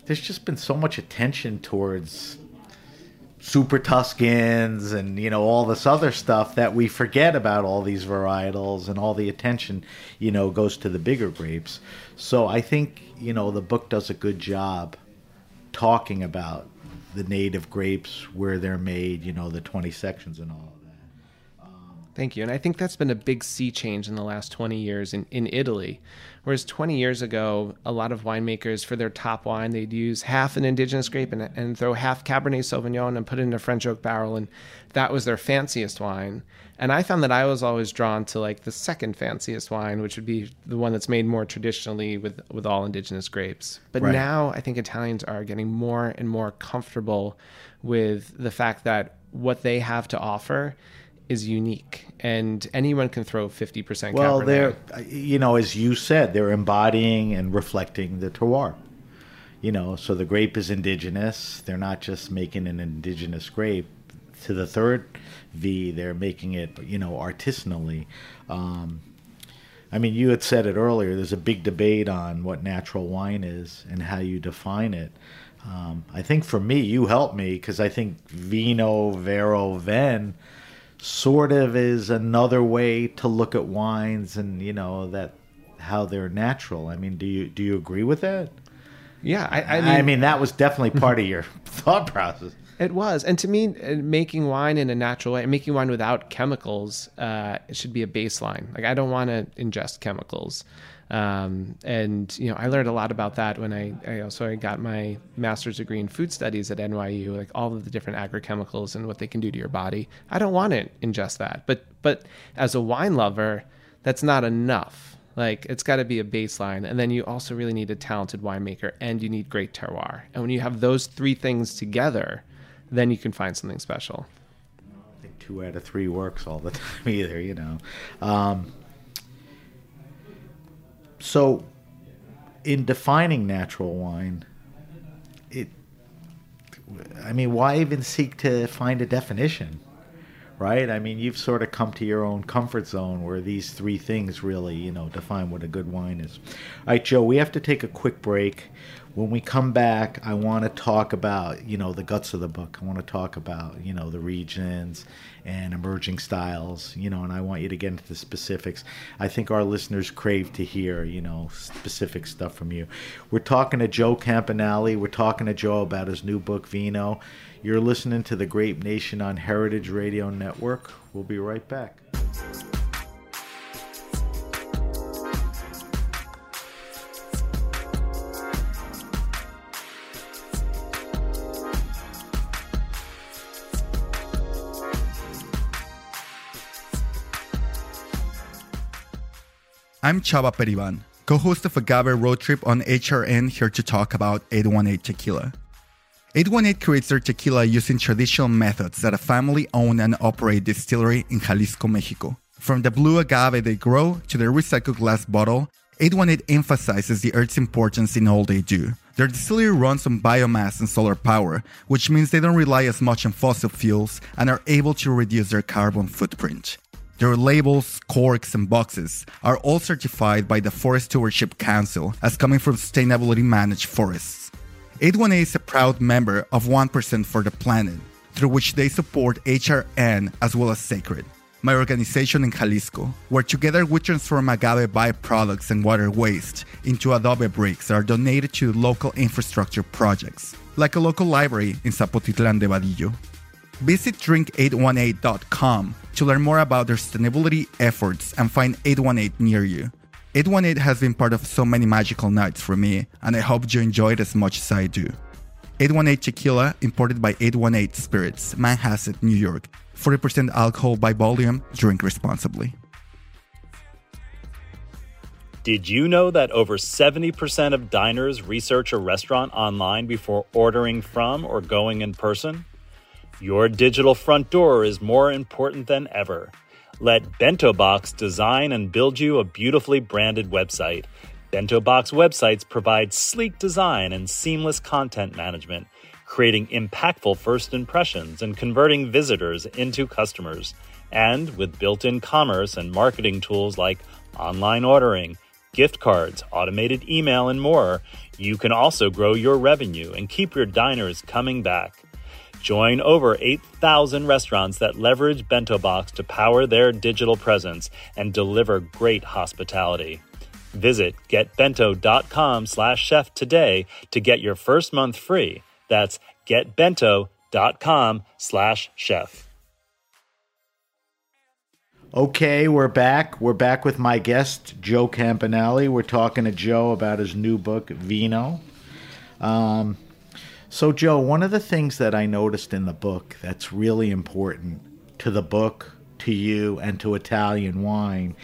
there's just been so much attention towards super Tuscans and you know all this other stuff that we forget about all these varietals and all the attention you know goes to the bigger grapes. So I think you know the book does a good job talking about the native grapes where they're made, you know, the 20 sections and all of that. Um, Thank you. And I think that's been a big sea change in the last 20 years in, in Italy. Whereas 20 years ago, a lot of winemakers, for their top wine, they'd use half an indigenous grape and, and throw half Cabernet Sauvignon and put it in a French oak barrel. And that was their fanciest wine. And I found that I was always drawn to like the second fanciest wine, which would be the one that's made more traditionally with with all indigenous grapes. But right. now I think Italians are getting more and more comfortable with the fact that what they have to offer is unique and anyone can throw 50% well Cabernet. they're you know as you said they're embodying and reflecting the terroir you know so the grape is indigenous they're not just making an indigenous grape to the third V, they're making it, you know, artisanally. Um, I mean, you had said it earlier. There's a big debate on what natural wine is and how you define it. Um, I think for me, you helped me because I think vino, vero, Venn sort of is another way to look at wines and you know that how they're natural. I mean, do you do you agree with that? Yeah, I, I, mean, I mean that was definitely part of your thought process. It was, and to me, uh, making wine in a natural way, making wine without chemicals, uh, should be a baseline. Like I don't want to ingest chemicals, um, and you know, I learned a lot about that when I, I also I got my master's degree in food studies at NYU. Like all of the different agrochemicals and what they can do to your body. I don't want to ingest that, but but as a wine lover, that's not enough. Like it's got to be a baseline, and then you also really need a talented winemaker, and you need great terroir. And when you have those three things together then you can find something special. I think two out of three works all the time either, you know. Um, so, in defining natural wine, it, I mean, why even seek to find a definition? right? I mean, you've sort of come to your own comfort zone where these three things really, you know, define what a good wine is. All right, Joe, we have to take a quick break. When we come back, I want to talk about, you know, the guts of the book. I want to talk about, you know, the regions and emerging styles, you know, and I want you to get into the specifics. I think our listeners crave to hear, you know, specific stuff from you. We're talking to Joe Campanale. We're talking to Joe about his new book, Vino. You're listening to the Grape Nation on Heritage Radio Network. We'll be right back. I'm Chava Periban, co-host of Agave Road Trip on HRN, here to talk about 818 Tequila. 818 creates their tequila using traditional methods at a family-owned and operated distillery in Jalisco, Mexico. From the blue agave they grow to their recycled glass bottle, 818 emphasizes the earth's importance in all they do. Their distillery runs on biomass and solar power, which means they don't rely as much on fossil fuels and are able to reduce their carbon footprint. Their labels, corks, and boxes are all certified by the Forest Stewardship Council as coming from sustainability managed forests. 818 is a proud member of 1% for the Planet, through which they support HRN as well as Sacred, my organization in Jalisco, where together we transform agave byproducts and water waste into adobe bricks that are donated to local infrastructure projects, like a local library in Zapotitlan de Vadillo. Visit drink818.com to learn more about their sustainability efforts and find 818 near you. 818 has been part of so many magical nights for me, and I hope you enjoy it as much as I do. 818 Tequila, imported by 818 Spirits, Manhasset, New York. 40% alcohol by volume, drink responsibly. Did you know that over 70% of diners research a restaurant online before ordering from or going in person? Your digital front door is more important than ever. Let Bento Box design and build you a beautifully branded website. Bento Box websites provide sleek design and seamless content management, creating impactful first impressions and converting visitors into customers. And with built in commerce and marketing tools like online ordering, gift cards, automated email, and more, you can also grow your revenue and keep your diners coming back. Join over 8,000 restaurants that leverage Bento Box to power their digital presence and deliver great hospitality. Visit getbento.com slash chef today to get your first month free. That's getbento.com slash chef. Okay, we're back. We're back with my guest, Joe Campanale. We're talking to Joe about his new book, Vino. Um, so, Joe, one of the things that I noticed in the book that's really important to the book, to you, and to Italian wine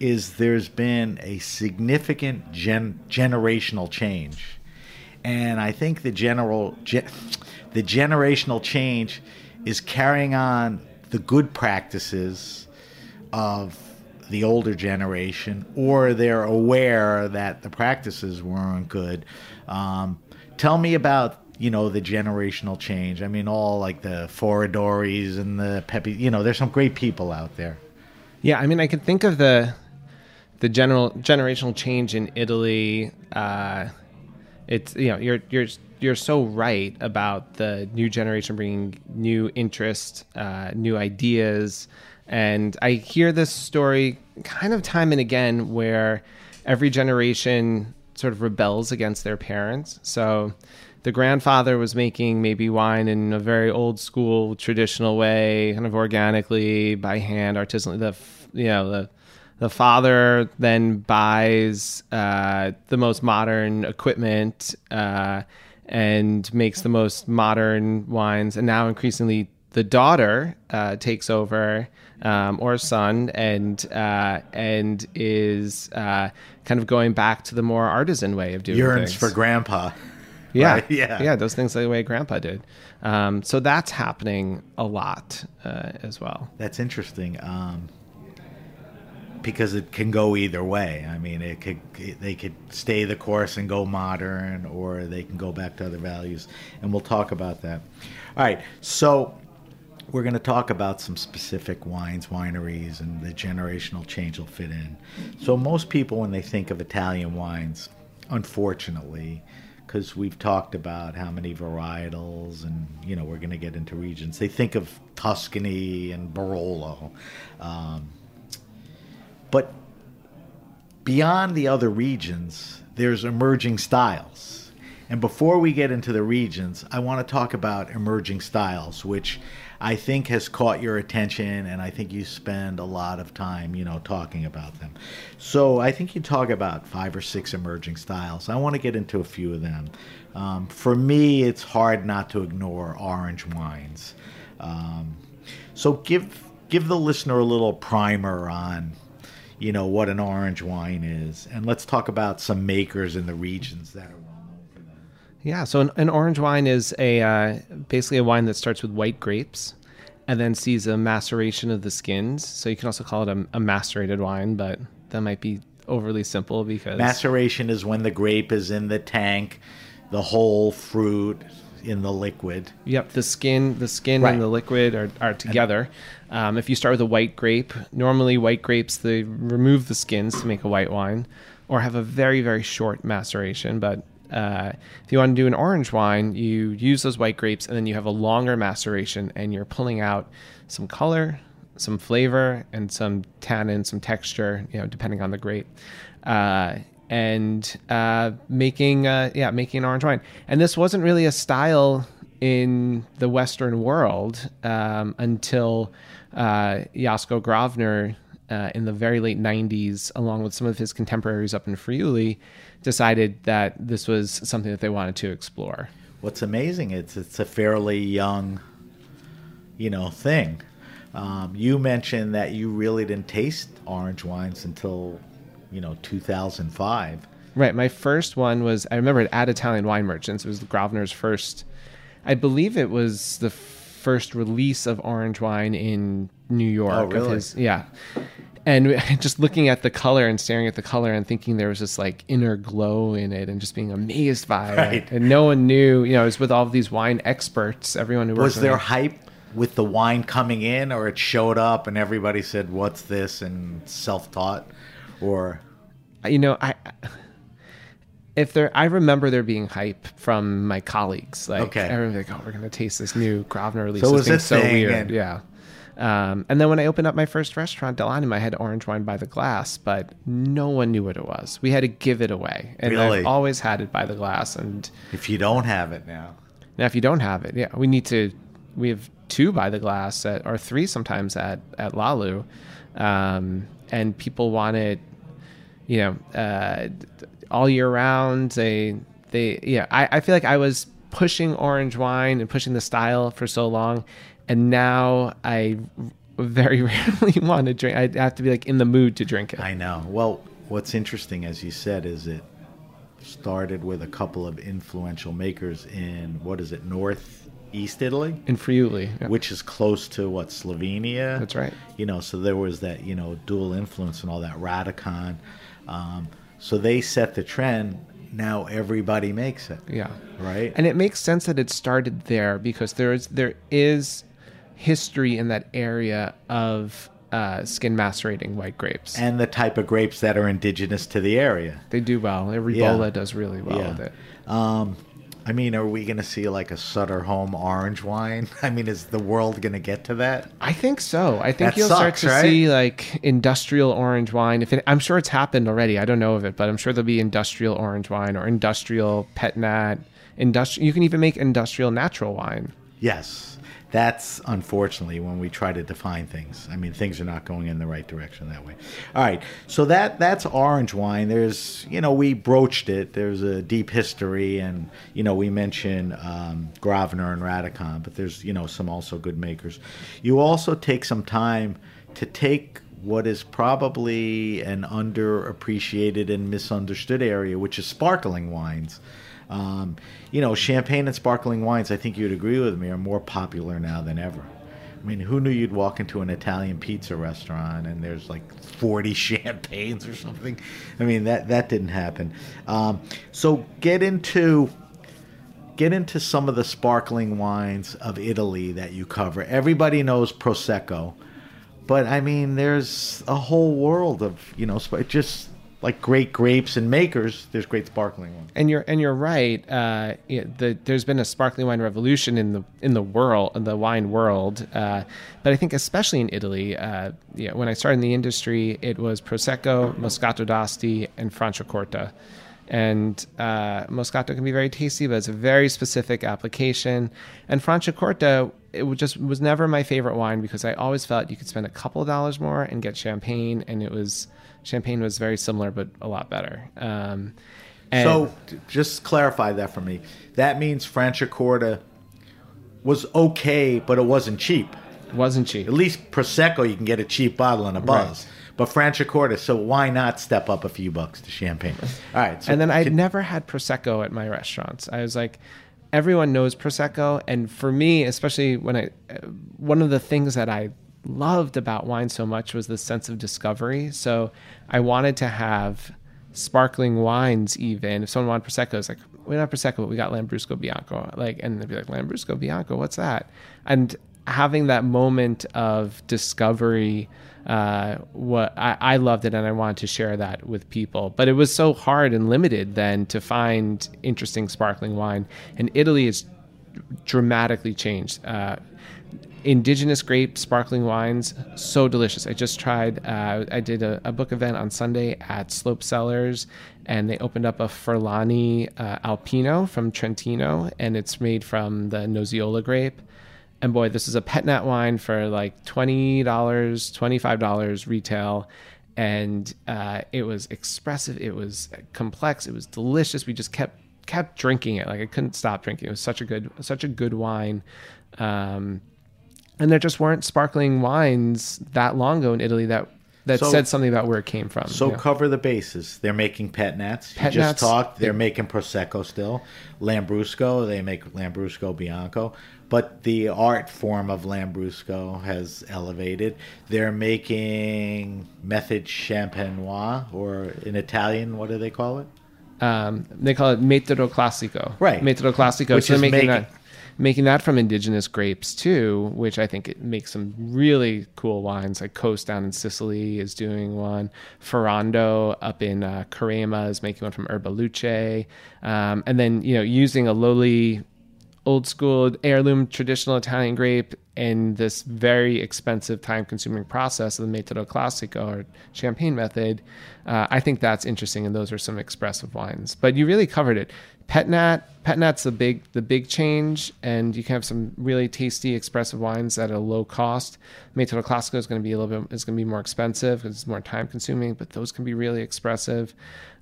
is there's been a significant gen- generational change. And I think the general ge- the generational change is carrying on the good practices of the older generation, or they're aware that the practices weren't good. Um, tell me about you know the generational change. I mean, all like the Foradoris and the Pepe. You know, there's some great people out there. Yeah, I mean, I can think of the the general generational change in Italy. Uh, it's you know you're you're you're so right about the new generation bringing new interest, uh, new ideas, and I hear this story kind of time and again where every generation sort of rebels against their parents. So the grandfather was making maybe wine in a very old school traditional way, kind of organically by hand, artisanally. The you know the the father then buys uh, the most modern equipment uh, and makes the most modern wines, and now increasingly the daughter uh, takes over um, or son and uh, and is uh, kind of going back to the more artisan way of doing Yearns things. for grandpa. Yeah, Right, yeah. yeah, those things the way Grandpa did. Um, so that's happening a lot uh, as well. That's interesting. Um, because it can go either way. I mean, it could they could stay the course and go modern, or they can go back to other values, and we'll talk about that. All right, so we're going to talk about some specific wines, wineries, and the generational change will fit in. So most people, when they think of Italian wines, unfortunately, because we've talked about how many varietals, and you know we're going to get into regions, they think of Tuscany and Barolo. Um, but beyond the other regions, there's emerging styles. And before we get into the regions, I want to talk about emerging styles, which I think has caught your attention, and I think you spend a lot of time, you know, talking about them. So I think you talk about five or six emerging styles. I want to get into a few of them. Um, for me, it's hard not to ignore orange wines. Um, so give give the listener a little primer on you know what an orange wine is and let's talk about some makers in the regions that are well known for that Yeah, so an, an orange wine is a uh, basically a wine that starts with white grapes and then sees a maceration of the skins. So you can also call it a, a macerated wine, but that might be overly simple because maceration is when the grape is in the tank the whole fruit in the liquid Yep, the skin, the skin Right. and the liquid are, are together. Um, if you start with a white grape, normally white grapes they remove the skins to make a white wine, or have a very very short maceration. But uh, if you want to do an orange wine, you use those white grapes and then you have a longer maceration, and you're pulling out some color, some flavor, and some tannin, some texture, you know, depending on the grape. Uh, and uh, making uh, yeah making an orange wine. And this wasn't really a style in the Western world um, until uh, Josko Gravner uh, in the very late 90s, along with some of his contemporaries up in Friuli, decided that this was something that they wanted to explore. what's amazing is it's a fairly young you know thing um, you mentioned that you really didn't taste orange wines until you know 2005 Right. My first one was I remember it at Italian Wine Merchants. It was Gravner's first. I believe it was the first release of orange wine in New York. Oh, of really? his- yeah. And just looking at the color and staring at the color and thinking there was this like inner glow in it and just being amazed by Right. it. And no one knew, you know, it was with all of these wine experts, everyone who was there hype with the wine coming in or it showed up and everybody said what's this and self-taught or you know, I if there, I remember there being hype from my colleagues. Like, Okay. everyone was like, "Oh, we're gonna taste this new Gravner release." So this was thing's a so weird, yeah. Um, and then when I opened up my first restaurant, dell'anima, I had orange wine by the glass, but no one knew what it was. We had to give it away, and Really? I've always had it by the glass. And if you don't have it now now, if you don't have it, yeah, we need to. We have two by the glass, at, or three sometimes at at LaLou, um, and people want it, you know, uh, all year round. They they yeah. I, I feel like I was pushing orange wine and pushing the style for so long, and now I very rarely want to drink. I have to be like in the mood to drink it. I know. Well, what's interesting, as you said, is it started with a couple of influential makers in what is it, northeast Italy, in Friuli, yeah. which is close to what Slovenia. That's right. You know, so there was that you know dual influence and all that Radikon. Um, so they set the trend. Now everybody makes it. Yeah. Right. And it makes sense that it started there because there is there is history in that area of uh, skin macerating white grapes. and the type of grapes that are indigenous to the area. they do well. Ribolla does really well with it. Um, I mean, are we going to see like a Sutter Home orange wine? I mean, is the world going to get to that? I think so. I think That you'll sucks, start to right? see like industrial orange wine. If it, I'm sure it's happened already. I don't know of it, but I'm sure there'll be industrial orange wine or industrial pet nat. Industrial. You can even make industrial natural wine. Yes. That's unfortunately when we try to define things. I mean, things are not going in the right direction that way. All right. So that that's orange wine. There's, you know, we broached it. There's a deep history and, you know, we mentioned um, Gravner and Radikon, but there's, you know, some also good makers. You also take some time to take what is probably an underappreciated and misunderstood area, which is sparkling wines. Um, you know, champagne and sparkling wines, I think you'd agree with me, are more popular now than ever. I mean, who knew you'd walk into an Italian pizza restaurant and there's like 40 champagnes or something? I mean, that, that didn't happen. Um, so get into get into some of the sparkling wines of Italy that you cover. Everybody knows Prosecco, but I mean, there's a whole world of you know, just like great grapes and makers. There's great sparkling ones. And you're and you're right. Uh, yeah, the, there's been a sparkling wine revolution in the in the world, in the wine world. Uh, but I think especially in Italy, uh, yeah, when I started in the industry, it was Prosecco, Moscato d'Asti, and Franciacorta. And uh, Moscato can be very tasty, but it's a very specific application. And Franciacorta, it just was never my favorite wine because I always felt you could spend a couple of dollars more and get champagne, and it was champagne was very similar but a lot better. Um, and so just clarify that for me. That means Franciacorta was okay, but it wasn't cheap. it wasn't cheap. At least Prosecco, you can get a cheap bottle and a buzz. But Franciacorta, so why not step up a few bucks to champagne? All right. So and then I'd can- never had prosecco at my restaurants. I was like, everyone knows prosecco, and for me, especially when I, uh, one of the things that I loved about wine so much was the sense of discovery. So I wanted to have sparkling wines. Even if someone wanted prosecco, it's like we don't have prosecco, but we got Lambrusco Bianco. Like, and they'd be like, Lambrusco Bianco, what's that? And having that moment of discovery uh, what I, I loved it and I wanted to share that with people. But it was so hard and limited then to find interesting sparkling wine. And Italy has dramatically changed. Uh, indigenous grape sparkling wines, so delicious. I just tried. Uh, I did a, a book event on Sunday at Slope Cellars, and they opened up a Furlani uh, Alpino from Trentino, and it's made from the Nosiola grape. And boy, this is a pet nat wine for like twenty dollars, twenty five dollars retail, and uh, it was expressive. It was complex. It was delicious. We just kept kept drinking it. Like I couldn't stop drinking. It was such a good such a good wine. Um, and there just weren't sparkling wines that long ago in Italy that that So- said something about where it came from. So cover the bases. They're making pet nats. Pet you just nats. talked. They're making prosecco still. Lambrusco. They make Lambrusco Bianco. But the art form of Lambrusco has elevated. They're making method champenois, or in Italian, what do they call it? um, they call it metodo classico. Right. Metodo classico. Which so is making making- that making that from indigenous grapes too, which I think it makes some really cool wines. Like Coast down in Sicily is doing one. Ferrando up in uh, Carema is making one from Erbaluce. Um, and then you know using a lowly old school heirloom traditional Italian grape and this very expensive time consuming process of the metodo classico or champagne method uh, i think that's interesting and those are some expressive wines. But you really covered it pet nat pet nat's the big the big change and you can have some really tasty expressive wines at a low cost metodo classico is going to be a little bit it's going to be more expensive because it's more time consuming but those can be really expressive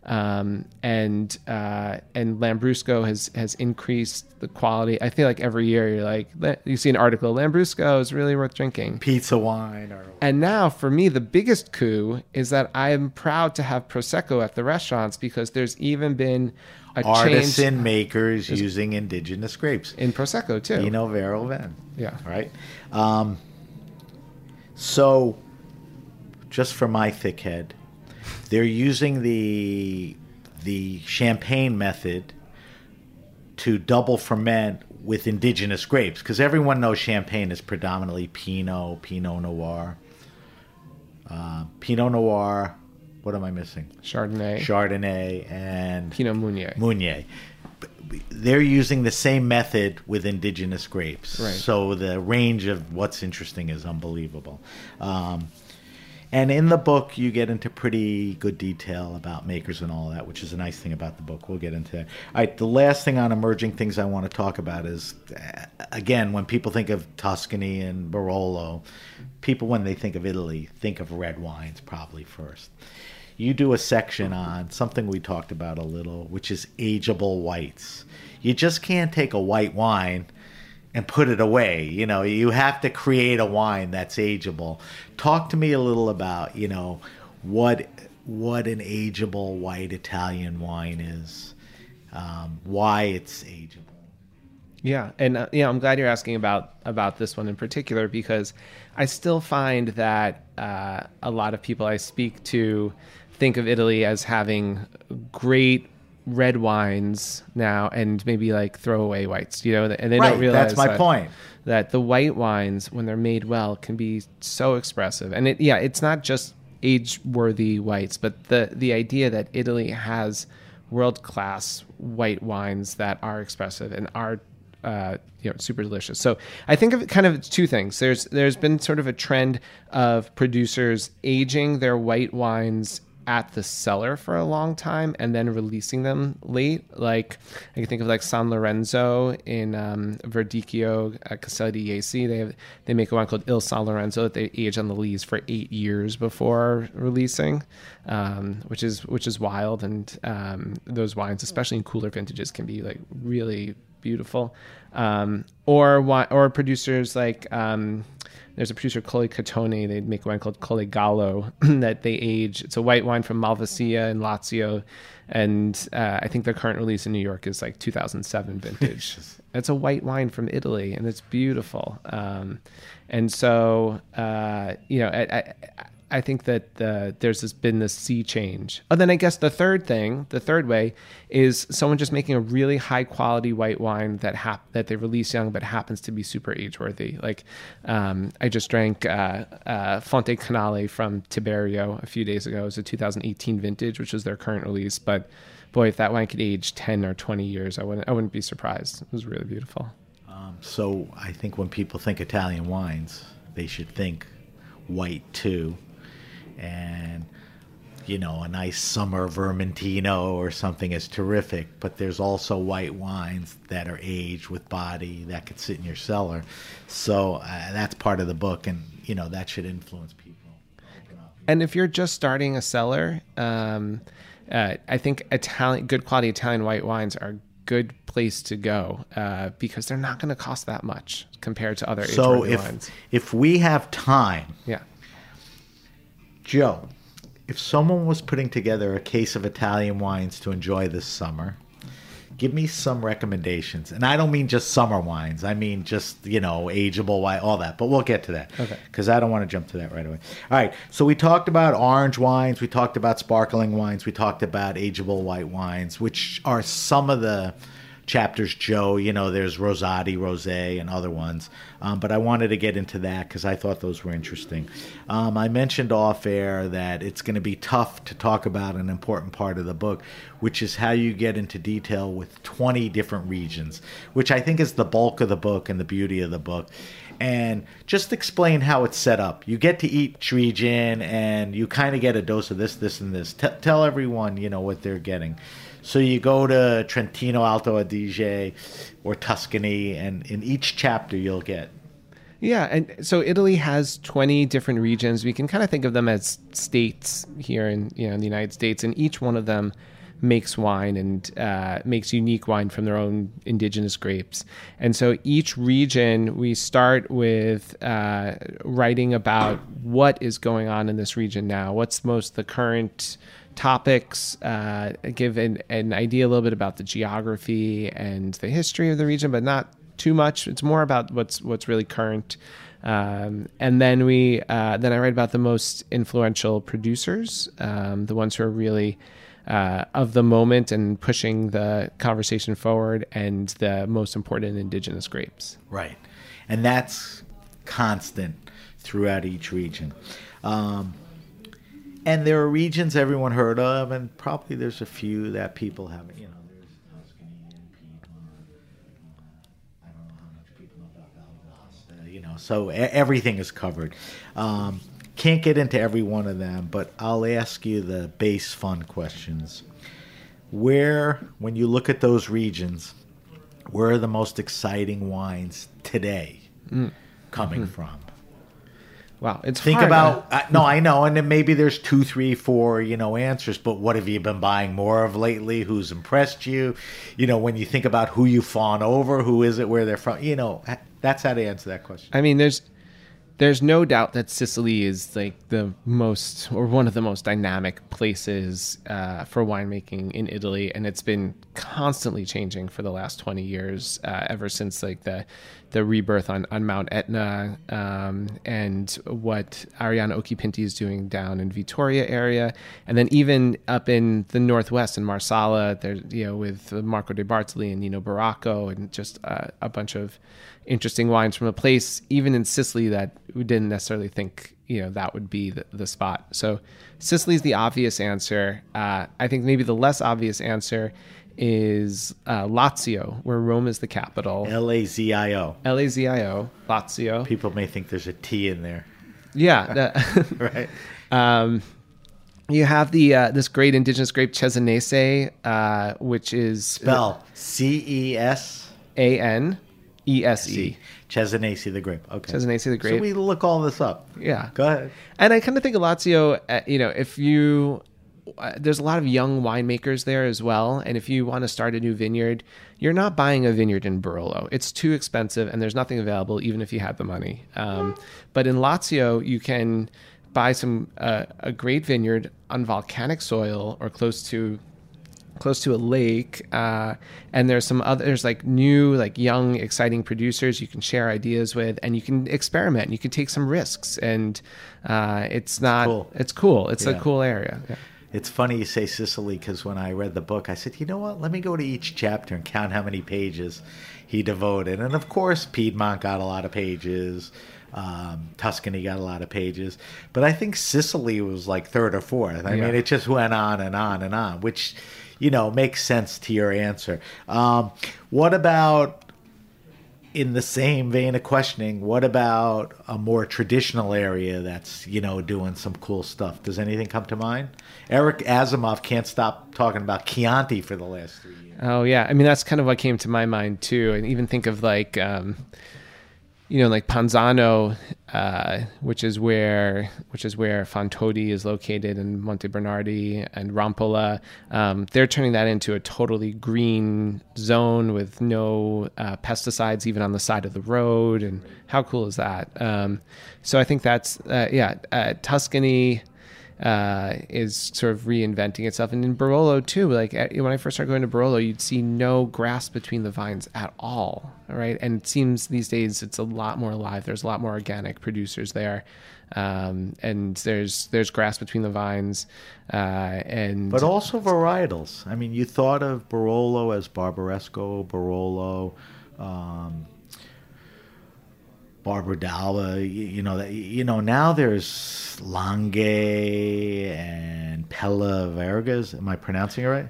um, and uh, and Lambrusco has has increased the quality. I feel like every year you're like you see an article Lambrusco is really worth drinking. Pizza wine, or And now for me the biggest coup is that I am proud to have prosecco at the restaurants because there's even been artisan makers using indigenous grapes. in prosecco too. Vino Vero Venn. Yeah. Right. Um, so, just for my thick head, they're using the the champagne method to double ferment with indigenous grapes because everyone knows champagne is predominantly Pinot, Pinot Noir. uh, Pinot Noir. What am I missing? Chardonnay, Chardonnay and Pinot Meunier. Meunier. They're using the same method with indigenous grapes. Right. So the range of what's interesting is unbelievable. Um, and in the book, you get into pretty good detail about makers and all that, which is a nice thing about the book. We'll get into that. All right, the last thing on emerging things I want to talk about is, uh, again, when people think of Tuscany and Barolo, people, when they think of Italy, think of red wines probably first. You do a section on something we talked about a little, which is ageable whites. You just can't take a white wine and put it away. You know, you have to create a wine that's ageable. Talk to me a little about, you know, what what an ageable white Italian wine is, um, why it's ageable. Yeah, and uh, yeah, I'm glad you're asking about about this one in particular because I still find that uh, a lot of people I speak to think of Italy as having great red wines now and maybe like throwaway whites, you know, and they Right, don't realize that's my that, point. that the white wines when they're made well can be so expressive. And it yeah, it's not just age worthy whites, but the the idea that Italy has world class white wines that are expressive and are uh, you know super delicious. So I think of it kind of two things. There's there's been sort of a trend of producers aging their white wines at the cellar for a long time and then releasing them late. Like I can think of like San Lorenzo in um, Verdicchio at Castelli di Jesi. They have they make a wine called Il San Lorenzo that they age on the lees for eight years before releasing, um, which is which is wild. And um, those wines, especially in cooler vintages, can be like really beautiful. Um, or or producers like um, there's a producer Colli Catone. They make a wine called Colle Gallo that they age. It's a white wine from Malvasia in Lazio, and uh, I think their current release in New York is like 2007 vintage. it's a white wine from Italy, and it's beautiful. Um, and so uh, you know, I, I, I think that the, there's this, been this sea change. Oh, then I guess the third thing, the third way, is someone just making a really high quality white wine that hap- that they release young, but happens to be super age worthy. Like um, I just drank uh, uh, Fonte Canale from Tiberio a few days ago. It was a 2018 vintage, which was their current release. But boy, if that wine could age 10 or 20 years, I wouldn't I wouldn't be surprised. It was really beautiful. Um, so I think when people think Italian wines, they should think white too, and you know a nice summer Vermentino or something is terrific. But there's also white wines that are aged with body that could sit in your cellar. So uh, that's part of the book, and you know that should influence people. And if you're just starting a cellar, um, uh, I think Italian, good quality Italian white wines are a good place to go uh, because they're not going to cost that much compared to other So if wines. if we have time, Yeah. Joe, if someone was putting together a case of Italian wines to enjoy this summer, give me some recommendations. And I don't mean just summer wines. I mean just, you know, ageable wine, all that. But we'll get to that. Okay. Because I don't want to jump to that right away. All right. So we talked about orange wines. We talked about sparkling wines. We talked about ageable white wines, which are some of the chapters, Joe. You know, there's Rosati, Rosé, and other ones. Um, but I wanted to get into that because I thought those were interesting. Um, I mentioned off air that it's going to be tough to talk about an important part of the book, which is how you get into detail with 20 different regions, which I think is the bulk of the book and the beauty of the book. And just explain how it's set up. You get to each region and you kind of get a dose of this, this, and this. T- tell everyone, you know, what they're getting. So you go to Trentino Alto Adige or Tuscany, and in each chapter you'll get. Yeah, and so Italy has 20 different regions. We can kind of think of them as states here in you know in the United States, and each one of them makes wine and uh, makes unique wine from their own indigenous grapes. And so each region, we start with uh, writing about what is going on in this region now. What's most the current topics, uh, give an, an idea a little bit about the geography and the history of the region, but not too much. It's more about what's what's really current. Um, and then we uh, then I write about the most influential producers, um, the ones who are really uh, of the moment and pushing the conversation forward, and the most important indigenous grapes. Right. And that's constant throughout each region. Um, and there are regions everyone heard of, and probably there's a few that people haven't. You know, there's Tuscany and Piedmont. I don't know how much people know about Val d'Aosta. You know, so everything is covered. Um, can't get into every one of them, but I'll ask you the base fun questions. Where, when you look at those regions, where are the most exciting wines today coming from? Wow, it's Think hard, about uh, uh, no, I know, and then maybe there's two, three, four, you know, answers. But what have you been buying more of lately? Who's impressed you? You know, when you think about who you fawn over, who is it, where they're from? You know, that's how to answer that question. I mean, there's there's no doubt that Sicily is like the most or one of the most dynamic places uh, for winemaking in Italy, and it's been constantly changing for the last 20 years, uh, ever since like the the rebirth on, on Mount Etna um, and what Arianna Occhipinti is doing down in Vittoria area, and then even up in the northwest in Marsala, there you know with Marco de Bartoli and Nino Barraco and just uh, a bunch of interesting wines from a place even in Sicily that we didn't necessarily think you know that would be the, the spot. So Sicily's the obvious answer. Uh, I think maybe the less obvious answer is uh, Lazio, where Rome is the capital. L A Z I O. L A Z I O, Lazio. People may think there's a T in there, Yeah. that- right? Um, you have the uh, this great indigenous grape Cesanese, uh, which is Spell C E S A N E S E. C. Cesanese the grape. Okay. Cesanese the Grape. So we look all this up. Yeah. Go ahead. And I kind of think of Lazio, uh, you know, if you, uh, there's a lot of young winemakers there as well. And if you want to start a new vineyard, you're not buying a vineyard in Barolo. It's too expensive and there's nothing available, even if you had the money. Um, but in Lazio, you can buy some, uh, a great vineyard on volcanic soil or close to close to a lake uh, and there's some other there's like new like young exciting producers you can share ideas with and you can experiment and you can take some risks and uh, it's not cool. it's cool it's Yeah. a cool area yeah. It's funny you say Sicily because when I read the book, I said, you know what? Let me go to each chapter and count how many pages he devoted. And of course, Piedmont got a lot of pages. Um, Tuscany got a lot of pages, but I think Sicily was like third or fourth. I Yeah. mean, it just went on and on and on, which, you know, makes sense to your answer. Um, what about in the same vein of questioning, what about a more traditional area that's, you know, doing some cool stuff? Does anything come to mind? Eric Asimov can't stop talking about Chianti for the last three years. oh yeah i mean that's kind of what came to my mind too and even think of like um, you know like panzano uh, which is where which is where Fontodi is located in Monte Bernardi and Rampolla. Um, they're turning that into a totally green zone with no uh, pesticides even on the side of the road. And how cool is that? Um, so I think that's uh, yeah, uh, Tuscany uh, is sort of reinventing itself. And in Barolo too, like when I first started going to Barolo, you'd see no grass between the vines at all, right? And it seems these days it's a lot more alive. There's a lot more organic producers there, um, and there's there's grass between the vines, uh, and But also varietals. I mean, you thought of Barolo as Barbaresco, Barolo, um, Barbera d'Alba. You, you know that. You know now there's Langhe and Pelavergas. Am I pronouncing it right?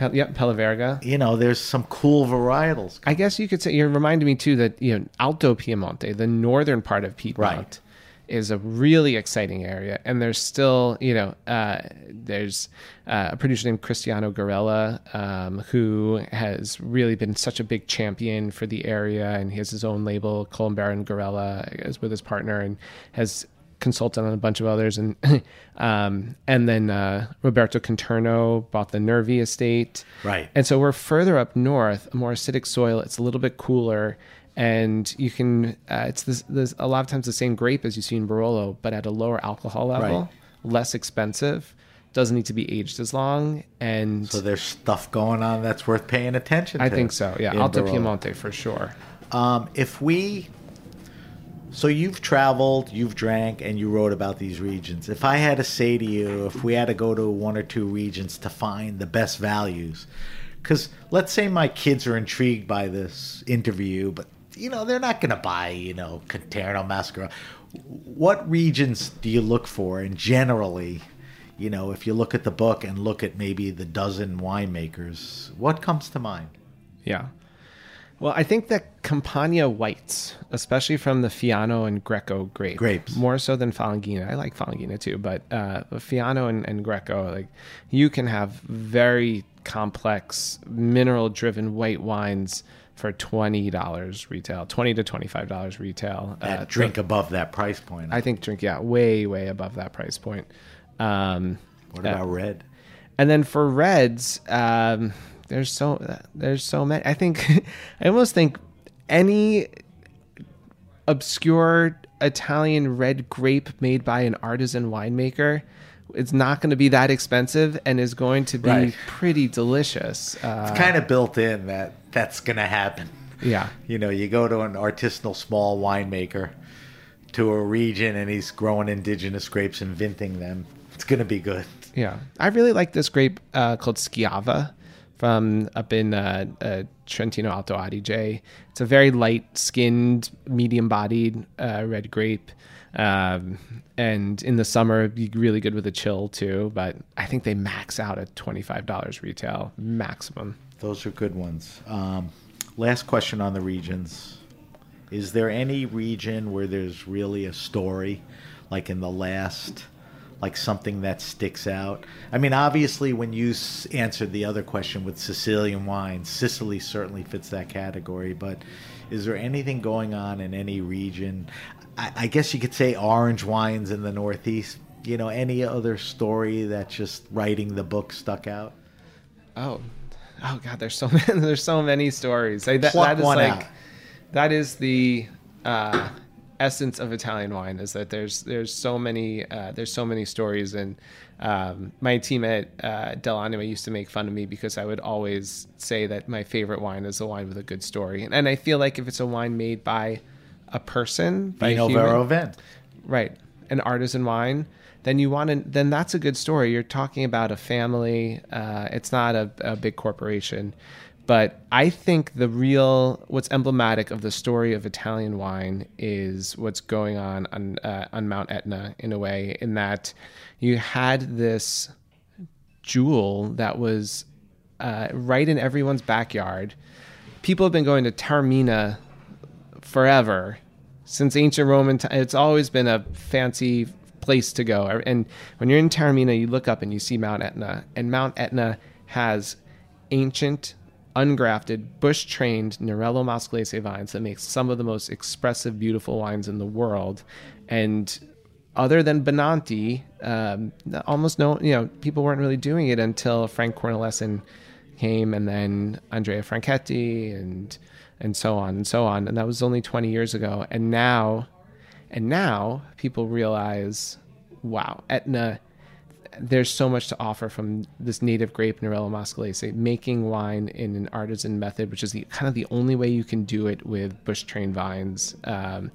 Yep, Pelaverga. You know, there's some cool varietals. I guess you could say you're reminding me too that you know Alto Piemonte, the northern part of Piedmont, Right. Is a really exciting area, and there's still you know uh, there's uh, a producer named Cristiano Garella um, who has really been such a big champion for the area, and he has his own label, Colombera and Garella, is with his partner, and has consulted on a bunch of others. And um, and then uh, Roberto Conterno bought the Nervi estate. Right. and so we're further up north, a more acidic soil. It's a little bit cooler, and you can. Uh, it's this, this a lot of times the same grape as you see in Barolo, but at a lower alcohol level, Right. less expensive. Doesn't need to be aged as long, and So there's stuff going on that's worth paying attention I to. think so. Yeah, Alto Barolo. Piemonte for sure. Um, if we, so you've traveled, you've drank, and you wrote about these regions. If I had to say to you, if we had to go to one or two regions to find the best values, because let's say my kids are intrigued by this interview, but you know they're not going to buy, you know, Conterno Mascara. What regions do you look for, and generally, you know, if you look at the book and look at maybe the dozen winemakers, what comes to mind? Yeah. Well, I think that Campania whites, especially from the Fiano and Greco grape, Grapes. more so than Falanghina. I like Falanghina too, but uh, Fiano and, and Greco, like you can have very complex mineral-driven white wines for twenty dollars retail, twenty to twenty-five dollars retail. That Uh, drink above that price point. I think drink yeah, way way above that price point. Um, what uh, about red? and then for reds, um, there's so there's so many. I think I almost think any obscure Italian red grape made by an artisan winemaker, it's not going to be that expensive and is going to be Right. pretty delicious. Uh, It's kind of built in that that's going to happen. yeah, You know, you go to an artisanal small winemaker to a region and he's growing indigenous grapes and vinting them. It's going to be good. yeah. I really like this grape uh, called Schiava from up in uh, uh, Trentino Alto Adige. It's a very light-skinned, medium-bodied uh, red grape. Um, and in the summer, be really good with a chill too. But I think they max out at twenty-five dollars retail maximum. Those are good ones. Um, last question on the regions. Is there any region where there's really a story, like in the last, like something that sticks out? I mean, obviously, when you s- answered the other question with Sicilian wine, Sicily certainly fits that category. But is there anything going on in any region? I, I guess you could say orange wines in the Northeast. You know, any other story that just writing the book stuck out? Oh, oh God! There's so many. There's so many stories. Like, that, that is like out. that is the uh, essence of Italian wine. Is that there's there's so many uh, there's so many stories, and um, my team at uh, dell'anima used to make fun of me because I would always say that my favorite wine is a wine with a good story, and, and I feel like if it's a wine made by a person, by a Vino Vero Venn. right. An artisan wine. Then you want to then that's a good story. You're talking about a family uh, it's not a, a big corporation. But i think the real what's emblematic of the story of italian wine is what's going on on, uh, on mount etna in a way in that you had this jewel that was uh, right in everyone's backyard. People have been going to taormina forever since ancient Roman time. It's always been a fancy place to go. And when you're in Taormina, you look up and you see Mount Etna, and Mount Etna has ancient, ungrafted, bush-trained Nerello Mascalese vines that make some of the most expressive, beautiful wines in the world. And other than Benanti, um, almost no, you know, people weren't really doing it until Frank Cornelissen came, and then Andrea Franchetti, and and so on and so on. And that was only 20 years ago. And now, and now people realize, wow, Etna. There's so much to offer from this native grape Nerello Mascalese, making wine in an artisan method, which is the, kind of the only way you can do it with bush trained vines. Um,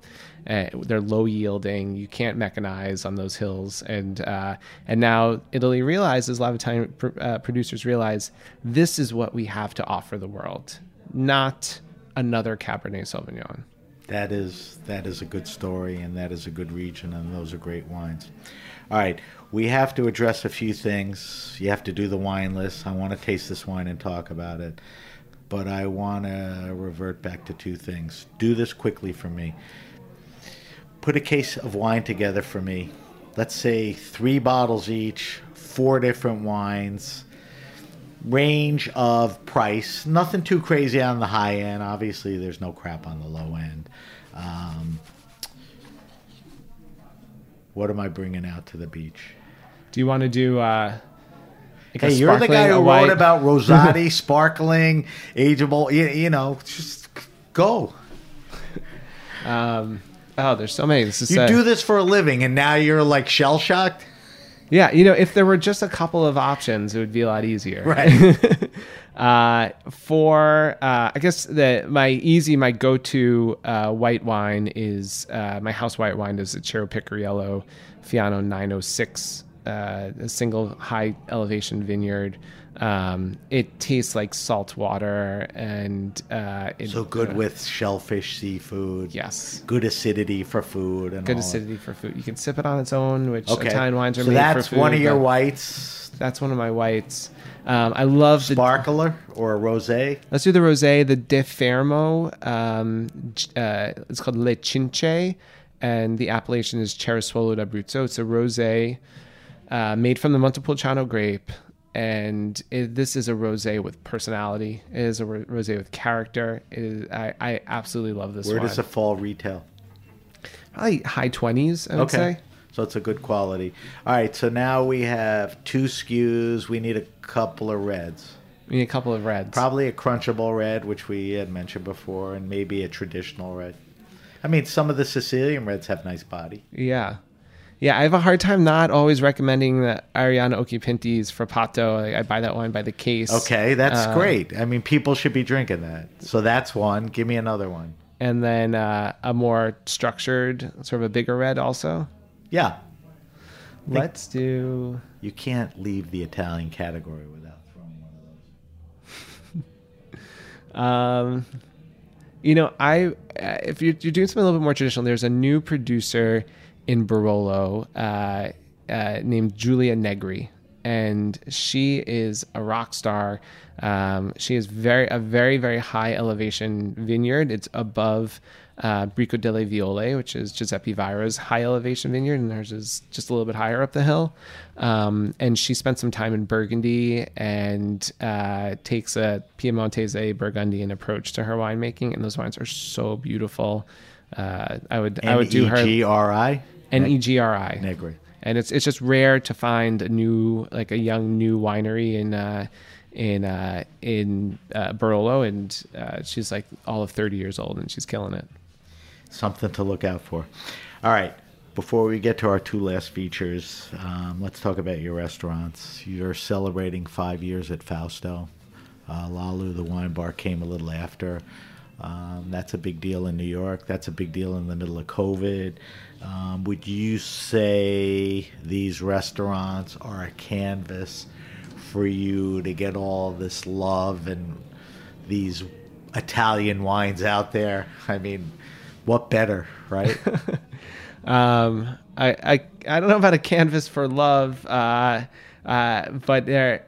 uh, they're low yielding. You can't mechanize on those hills, and uh, and now Italy realizes a lot of Italian pr- uh, producers realize this is what we have to offer the world, not another Cabernet Sauvignon. That is that is a good story, and that is a good region, and those are great wines. All right, we have to address a few things. You have to do the wine list. I want to taste this wine and talk about it, but I want to revert back to two things. Do this quickly for me. Put a case of wine together for me. Let's say three bottles each, four different wines range of price. Nothing too crazy on the high end. Obviously, there's no crap on the low end. Um, what am I bringing out to the beach? Do you want to do? Uh, like Hey, you're the guy who white- wrote about Rosati, sparkling, ageable. You, you know, just go. Um, oh, there's so many. This is You do this for a living, and now you're like shell shocked. Yeah, you know, if there were just a couple of options, it would be a lot easier. Right. uh, for uh, I guess the my easy my go to uh, white wine is uh, my house white wine is a Ciro Picariello Fiano 906 uh, a single high elevation vineyard. Um, it tastes like salt water, and uh, it, So good uh, with shellfish, seafood. yes, Good acidity for food and good acidity for food. You can sip it on its own, which Okay. Italian wines are so made that's for food. one of your whites. That's one of my whites. Um, I love the Sparkler or a rosé. Let's do the rosé, the De Fermo. Um, uh, it's called Le Cince, and the appellation is Cerasuolo d'Abruzzo. It's a rosé uh, made from the Montepulciano grape, and it, this is a rosé with personality. It is a rosé with character. It is, I, I absolutely love this Where wine. does it fall retail? Probably high twenties, I would Okay. say. So it's a good quality. All right. So now we have two SKUs. We need a couple of reds. We need a couple of reds. Probably a crunchable red, which we had mentioned before, and maybe a traditional red. I mean, some of the Sicilian reds have nice body. Yeah. Yeah, I have a hard time not always recommending the Arianna Occhipinti's Frappato. Like, I buy that wine by the case. Okay, that's Uh, great. I mean, people should be drinking that. So that's one. Give me another one. and then uh, a more structured, sort of a bigger red also. Yeah. Let's do. You can't leave the Italian category without throwing one of those. Um, you know, I uh, if you're, you're doing something a little bit more traditional, there's a new producer in Barolo uh, uh, named Giulia Negri, and she is a rock star. Um, she is very a very very high elevation vineyard. It's above uh, Bricco delle Viole, which is Giuseppe Vajra's high elevation vineyard, and hers is just a little bit higher up the hill. Um, and she spent some time in Burgundy and uh, takes a Piemontese Burgundian approach to her winemaking, and those wines are so beautiful. Uh, I would I would do her N-E-G-R-I? N E G R I Negri. and it's it's just rare to find a new like a young new winery in uh, in uh, in uh, Barolo, and uh, she's like all of thirty years old, and she's killing it. Something to look out for. All right. Before we get to our two last features, um, let's talk about your restaurants. You're celebrating five years at Fausto. Uh, LaLou, the wine bar, came a little after. Um, that's a big deal in New York. That's a big deal in the middle of COVID. Um, would you say these restaurants are a canvas for you to get all this love and these Italian wines out there? I mean, what better, right? Um, I, I I don't know about a canvas for love, uh, uh, but they're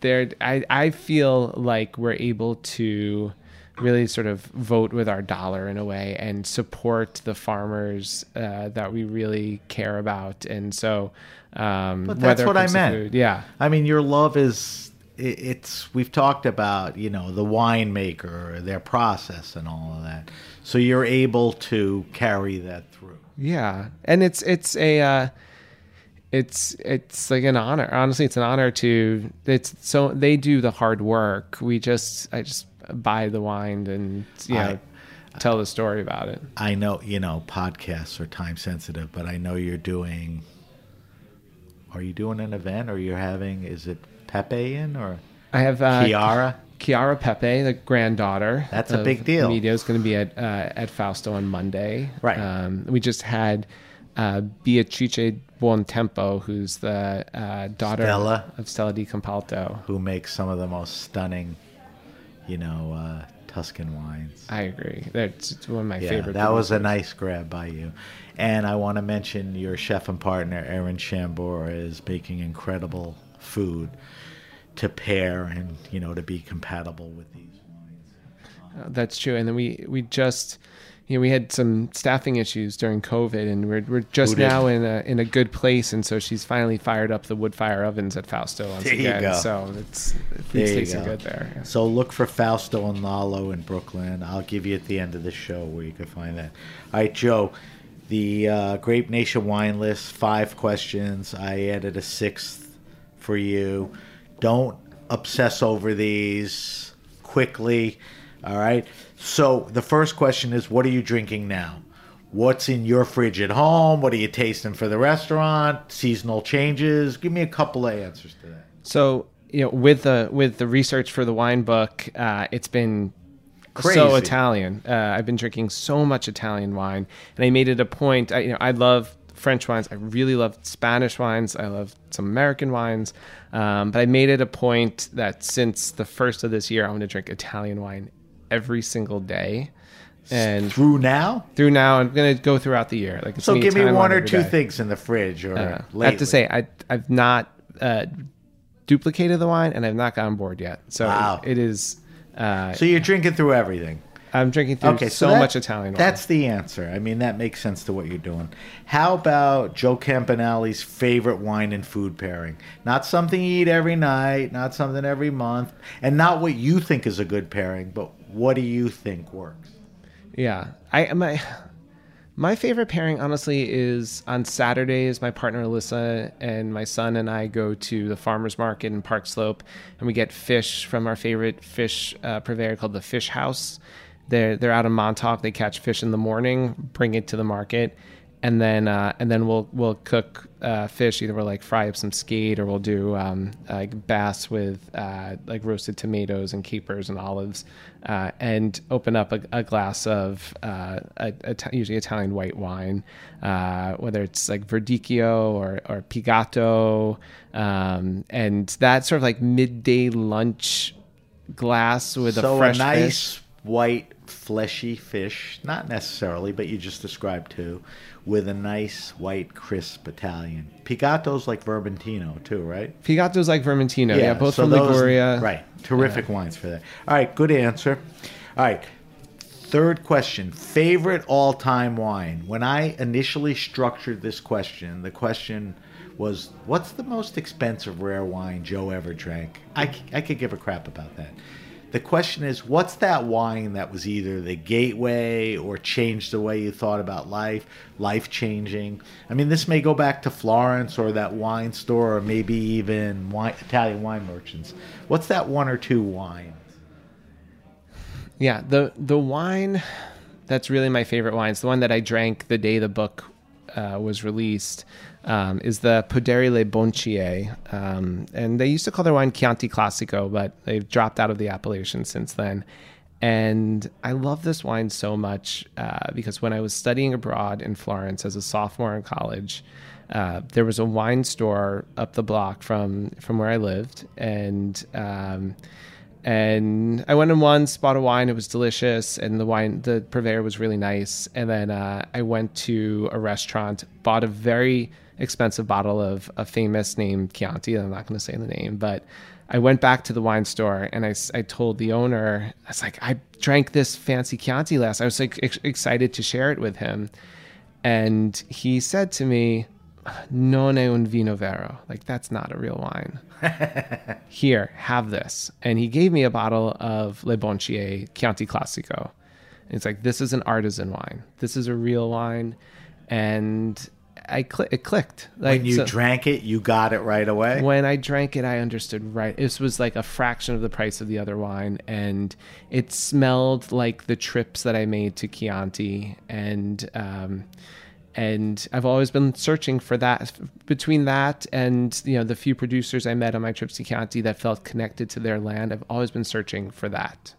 they're I, I feel like we're able to really sort of vote with our dollar in a way and support the farmers uh, that we really care about, and so um, But that's what I meant. food- yeah. I mean, your love is it's we've talked about you know the winemaker, their process, and all of that. So you're able to carry that through. Yeah, and it's it's a uh, it's it's like an honor. Honestly, it's an honor to it's so they do the hard work. We just I just buy the wine and you know tell the story about it. I know you know podcasts are time sensitive, but I know you're doing. Are you doing an event, or you're having? Is it Pepe in or I have uh, Chiara? Chiara Pepe, the granddaughter. That's a big deal. Media is going to be at uh, at Fausto on Monday. Right. Um, we just had uh, Beatrice Buontempo, who's the uh, daughter Stella. of Stella Di Campalto. Who makes some of the most stunning, you know, uh, Tuscan wines? I agree. That's one of my Yeah, favorite. that was a nice grab by you. And I want to mention your chef and partner, Erin Shambura, is baking incredible food to pair and, you know, to be compatible with these wines. Uh, That's true. And then we we just you know we had some staffing issues during COVID, and we're we're just didn't? now in a in a good place, and so she's finally fired up the wood fire ovens at Fausto once There you again. go. So it's you tasting go. good there. Yeah. So look for Fausto and LaLou in Brooklyn. I'll give you at the end of the show where you can find that. All right, Joe. The uh, Grape Nation wine list, five questions. I added a sixth for you. Don't obsess over these quickly. All right. So the first question is what are you drinking now? What's in your fridge at home? What are you tasting for the restaurant? Seasonal changes? Give me a couple of answers to that. So you know, with the with the research for the wine book, uh, it's been Crazy. so Italian. Uh, I've been drinking so much Italian wine, and I made it a point. I, you know, I love French wines. I really love Spanish wines. I love some American wines. Um, but I made it a point that since the first of this year, I'm going to drink Italian wine every single day. And Through now? through now, I'm going to go throughout the year. Like it's So give me one or two day. things in the fridge or Uh, I have to say, I I've not uh, duplicated the wine, and I've not gotten bored yet. So Wow. it is. Uh, So you're drinking through everything. I'm drinking through Okay, so, that- much Italian wine. That's the answer. I mean, that makes sense to what you're doing. How about Joe Campanale's favorite wine and food pairing? Not something you eat every night, not something every month, and not what you think is a good pairing, but what do you think works? Yeah, I my my favorite pairing honestly is on Saturdays. My partner Alyssa and my son and I go to the farmers market in Park Slope, and we get fish from our favorite fish uh, purveyor called the Fish House. They're they're out of Montauk. They catch fish in the morning, bring it to the market, and then uh, and then we'll we'll cook uh, fish. Either we'll like fry up some skate, or we'll do um, like bass with uh, like roasted tomatoes and capers and olives, uh, and open up a, a glass of uh, a, a, usually Italian white wine, uh, whether it's like Verdicchio or or Pigato, um, and that sort of like midday lunch glass with so a fresh a nice fish. white fleshy fish, not necessarily, but you just described two, with a nice white crisp Italian. Pigato's like Vermentino too, right? Pigato's like Vermentino, yeah, both so from those- Liguria. Right. Terrific wines for that. All right, good answer. All right. Third question favorite all time wine? When I initially structured this question, the question was what's the most expensive rare wine Joe ever drank? I, I could give a crap about that. The question is what's that wine that was either the gateway or changed the way you thought about life, life changing? I mean, this may go back to Florence or that wine store or maybe even wine, Italian wine merchants. What's that one or two wines? Yeah, the the wine that's really my favorite wine. It's the one that I drank the day the book uh, was released. Um, is the Poderi Le Boncie, um, and they used to call their wine Chianti Classico, but they've dropped out of the appellation since then. And I love this wine so much uh, because when I was studying abroad in Florence as a sophomore in college, uh, there was a wine store up the block from from where I lived, and um, and I went in once, bought a wine. It was delicious, and the wine, the purveyor was really nice. And then uh, I went to a restaurant, bought a very expensive bottle of a famous named Chianti. I'm not going to say the name, but I went back to the wine store and I, I told the owner, I was like, I drank this fancy Chianti last. I was like ex- excited to share it with him, and he said to me, "Non è un vino vero. Like that's not a real wine." here, have this. And he gave me a bottle of Le Boncie Chianti Classico. And it's like, this is an artisan wine. This is a real wine. And I cl- it clicked. Like When you so- drank it, you got it right away. when I drank it, I understood right. This was like a fraction of the price of the other wine, and it smelled like the trips that I made to Chianti, and um, and I've always been searching for that. Between that and you know the few producers I met on my trips to Chianti that felt connected to their land, I've always been searching for that.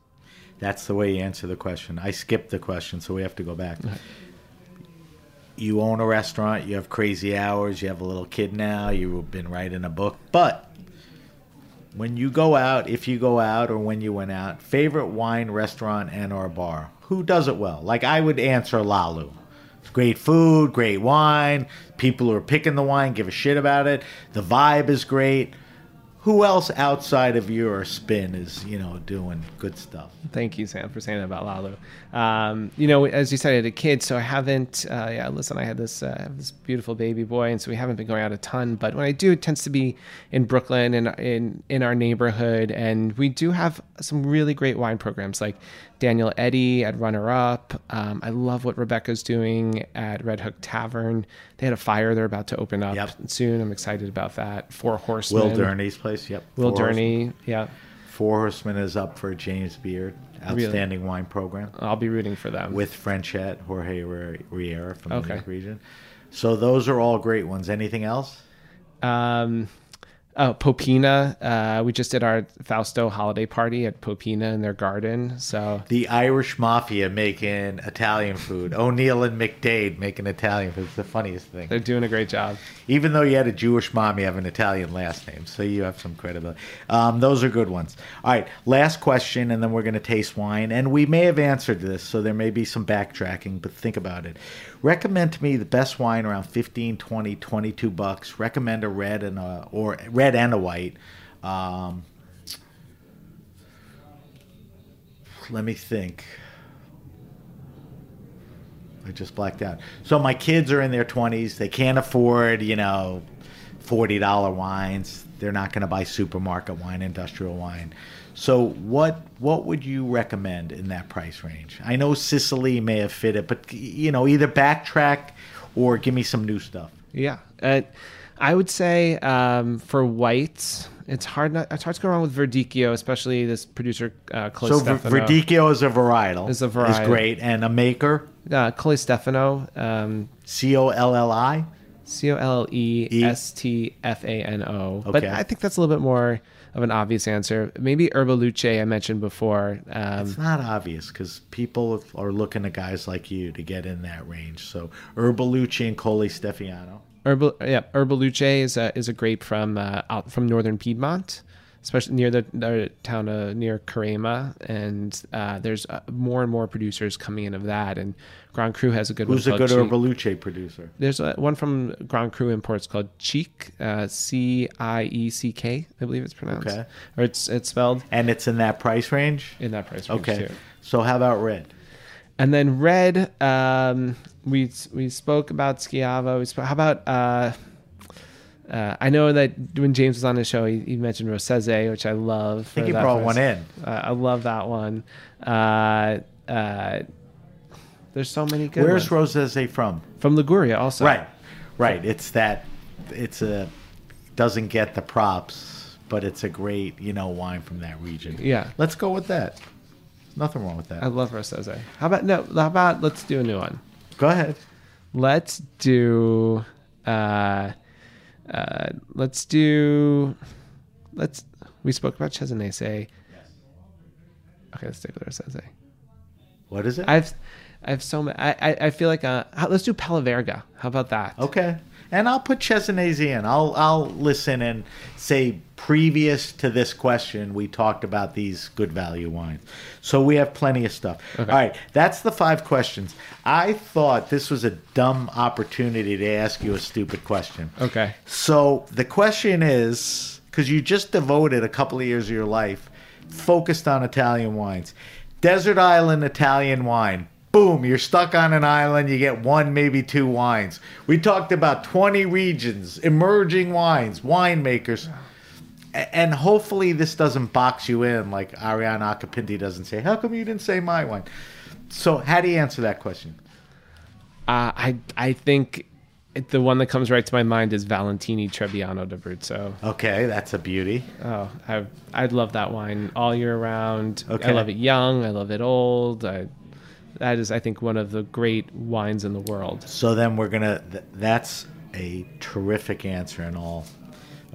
That's the way you answer the question. I skipped the question, so we have to go back. You own a restaurant, you have crazy hours, you have a little kid now, you've been writing a book. But when you go out, if you go out or when you went out, favorite wine restaurant and or bar? Who does it well? Like I would answer LaLou. Great food, great wine. People who are picking the wine give a shit about it. The vibe is great. Who else outside of your spin is, you know, doing good stuff? Thank you, Sam, for saying that about LaLou. Um, you know, as you said, I had a kid, so I haven't. Uh, yeah, listen, I had this uh, this beautiful baby boy, and so we haven't been going out a ton. But when I do, it tends to be in Brooklyn and in in our neighborhood, and we do have some really great wine programs like Daniel Eddy at Runner Up. Um, I love what Rebecca's doing at Red Hook Tavern. They had a fire they're about to open up Yep. soon. I'm excited about that. Four Horsemen. Will Durney's place, yep. Will Four Horsemen. Durney. Yeah, Four Horsemen is up for James Beard, outstanding wine program I'll be rooting for them. with Frenchette Jorge Riera from the Okay. Region. So those are all great ones. Anything else? Um, Oh, Popina. Uh, we just did our Fausto holiday party at Popina in their garden. So The Irish mafia making Italian food. O'Neill and McDade making Italian food. It's the funniest thing. they're doing a great job. Even though you had a Jewish mom, you have an Italian last name, so you have some credibility. Um, those are good ones. All right, last question, and then we're going to taste wine. And we may have answered this, so there may be some backtracking, but think about it. Recommend to me the best wine around 15, 20, 22 bucks. Recommend a red and a or red and a white. Um, let me think. I just blacked out. So my kids are in their 20s. They can't afford, you know, $40 wines. They're not going to buy supermarket wine, industrial wine. So what what would you recommend in that price range? I know Sicily may have fit it, but you know, either backtrack or give me some new stuff. Yeah, uh, I would say um, for whites, it's hard not it's hard to go wrong with Verdicchio, especially this producer uh, Chloe So Stefano. Verdicchio is a varietal. Is a Is varietal. great and a maker. uh, Collestefano, um, C O L L I. C O L E S T F A N O. But I think that's a little bit more of an obvious answer. Maybe Erbaluce I mentioned before. Um, It's not obvious because people are looking at guys like you to get in that range. So Erbaluce and Collestefano. Herbal, yeah, Erbaluce is a is a grape from uh, out from northern Piedmont, especially near the, the town uh, near Carema, and uh, there's uh, more and more producers coming in of that. And Grand Cru has a good Who's a one. good called Cieck. Erbaluce producer? There's a, one from Grand Cru Imports called Cieck, uh, C I E C K, I believe it's pronounced, Okay. or it's it's spelled And it's in that price range? in that price range Okay. too. So how about red? And then red, um, we we spoke about Schiava. We spoke, how about? Uh, uh, I know that when James was on the show, he, he mentioned Rossese, which I love. I think he brought one in. Uh, I love that one. Uh, uh, there's so many good Where's. Rossese from? from Liguria also. Right. Right. It's that it's a doesn't get the props, but it's a great, you know, wine from that region. Yeah. Let's go with that. Nothing wrong with that. I love Rossese. How about no? How about let's do a new one. go ahead. Let's do. Uh, uh, let's do. Let's. We spoke about Cesanese. Okay, let's stick with Rossese. What is it? I've, I have so many. I, I, I feel like uh, let's do Pelaverga. How about that? Okay. And I'll put Cesanese in. I'll I'll listen and say previous to this question we talked about these good value wines. So we have plenty of stuff. All right, that's the five questions. I thought this was a dumb opportunity to ask you a stupid question. Okay. So the question is because you just devoted a couple of years of your life focused on Italian wines. Desert Island Italian wine. Boom, you're stuck on an island, you get one, maybe two wines. We talked about 20 regions, emerging wines, winemakers. And hopefully this doesn't box you in like Arianna Occhipinti doesn't say, How come you didn't say my wine? So how do you answer that question? Uh, I I think the one that comes right to my mind is Valentini Trebbiano d'Abruzzo. Okay, that's a beauty. Oh, I I love that wine all year round. Okay. I love it young. I love it old. I, that is, I think, one of the great wines in the world. So then we're gonna. Th- that's a terrific answer in all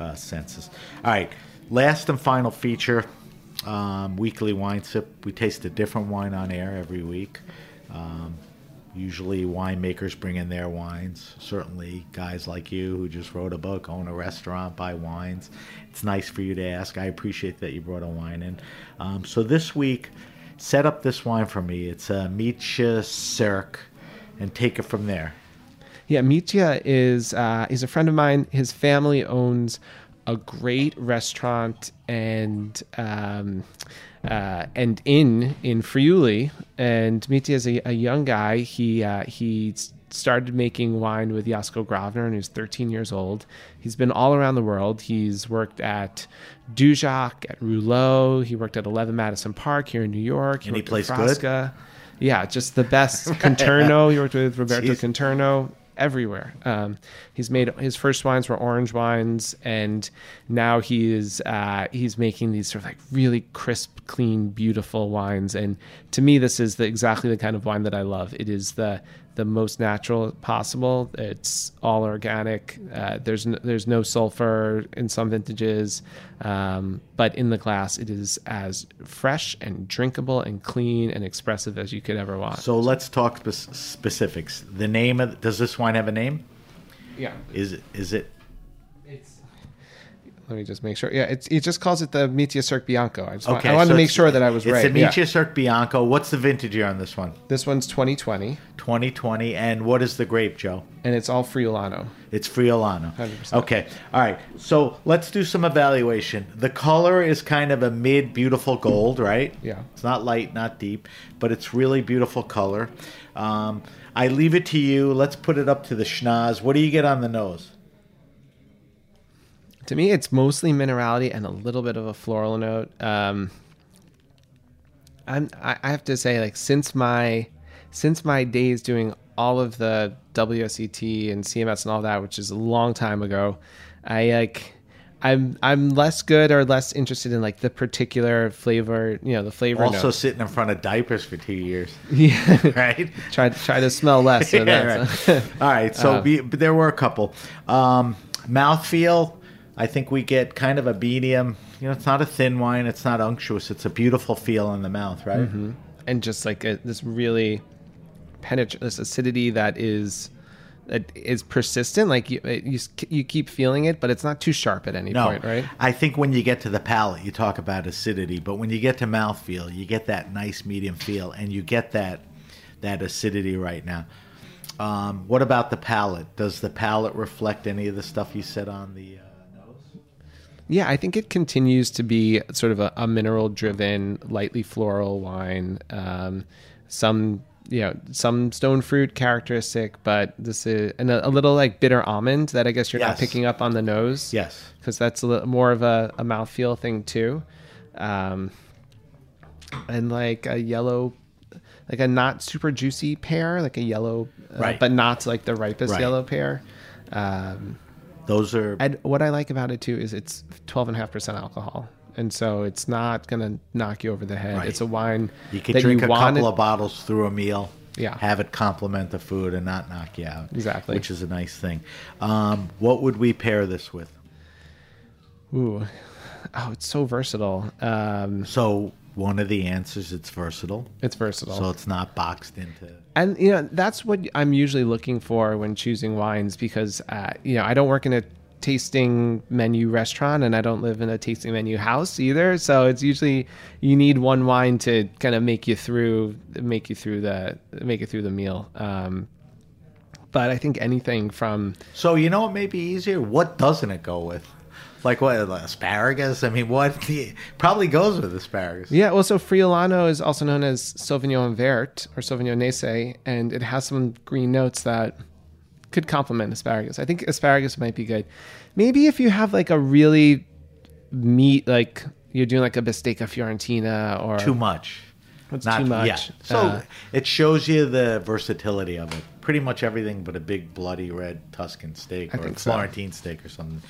uh, senses. All right, last and final feature, um, weekly wine sip. We taste a different wine on air every week. Um, usually, winemakers bring in their wines. Certainly, guys like you who just wrote a book, own a restaurant, buy wines. It's nice for you to ask. I appreciate that you brought a wine in. Um, so this week, set up this wine for me. It's a Mitja Sirk, and take it from there. Yeah, Mitja is uh, he's a friend of mine. His family owns a great restaurant and um, uh, and inn in Friuli. And Mitja is a, a young guy. He uh, he started making wine with Josko Gravner when he was 13 years old. He's been all around the world. He's worked at Dujac, at Roulot. He worked at 11 Madison Park here in New York. And he worked at plays good? Yeah, just the best. Conterno. He worked with Roberto Jeez. Conterno everywhere. Um, he's made his first wines were orange wines, and now he is uh, he's making these sort of like really crisp, clean, beautiful wines. And to me, this is the exactly the kind of wine that I love. It is the the most natural possible. It's all organic. Uh, there's no, there's no sulfur in some vintages, um, but in the glass, it is as fresh and drinkable and clean and expressive as you could ever want. So let's talk spe- specifics. The name of does this wine have a name? yeah, Is it is it. Let me just make sure. Yeah, it's, it just calls it the Mitja Sirk Bianco. I just want, okay? I wanted so to make sure that I was it's right. the yeah. Mitja Sirk Bianco. What's the vintage year on this one? This one's 2020, 2020. And what is the grape, Joe? and it's all Friulano. It's Friulano. 100%. Okay. All right. So let's do some evaluation. The color is kind of a mid beautiful gold, right? Yeah. It's not light, not deep, but it's really beautiful color. Um, I leave it to you. Let's put it up to the schnoz. What do you get on the nose? To me, it's mostly minerality and a little bit of a floral note. Um, I'm, I I have to say, like since my since my days doing all of the WSET and CMS and all that, which is a long time ago, I like I'm I'm less good or less interested in like the particular flavor, you know, the flavor Also notes. sitting in front of diapers for two years, Yeah, right? try try to smell less. So Yeah, that's, right. All right. So Uh, be, but there were a couple. Um, mouthfeel, I think we get kind of a medium. You know, it's not a thin wine. It's not unctuous. It's a beautiful feel in the mouth, right? and just like a, this really penetrate this acidity that is that is persistent like you, you you keep feeling it but it's not too sharp at any No, point right I think when you get to the palate, you talk about acidity, but when you get to mouthfeel, you get that nice medium feel, and you get that that acidity right now. Um, what about the palate? Does the palate reflect any of the stuff you said on the uh? Yeah i think it continues to be sort of a, a mineral driven lightly floral wine um, some you know some stone fruit characteristic but this is and a, a little like bitter almond that i guess you're not picking up on the nose Yes. because that's a little more of a, a mouthfeel thing too. Um, and like a yellow, like a not super juicy pear, like a yellow, uh, Right. but not like the ripest Right. yellow pear. Um, Those are and what I like about it too is it's 12.5% alcohol. And so it's not going to knock you over the head. Right. It's a wine you can drink you a couple of bottles through a meal. Yeah. Have it complement the food and not knock you out. Exactly. Which is a nice thing. Um, what would we pair this with? Ooh. Oh, it's so versatile. Um, So one of the answers, it's versatile. it's versatile. So it's not boxed into. and you know that's what i'm usually looking for when choosing wines because uh, you know i don't work in a tasting menu restaurant and i don't live in a tasting menu house either so it's usually you need one wine to kind of make you through make you through the make it through the meal um, but i think anything from So you know what may be easier? What doesn't it go with? Like what like asparagus? I mean, what probably goes with asparagus? Yeah, well, so Friulano is also known as Sauvignon Vert or Sauvignonasse, and it has some green notes that could complement asparagus. I think asparagus might be good. Maybe if you have like a really meat, like you're doing like a bistecca fiorentina or Too much. It's too much. Yeah. So Uh, it shows you the versatility of it. Pretty much everything but a big bloody red Tuscan steak I or a think so. Florentine steak or something.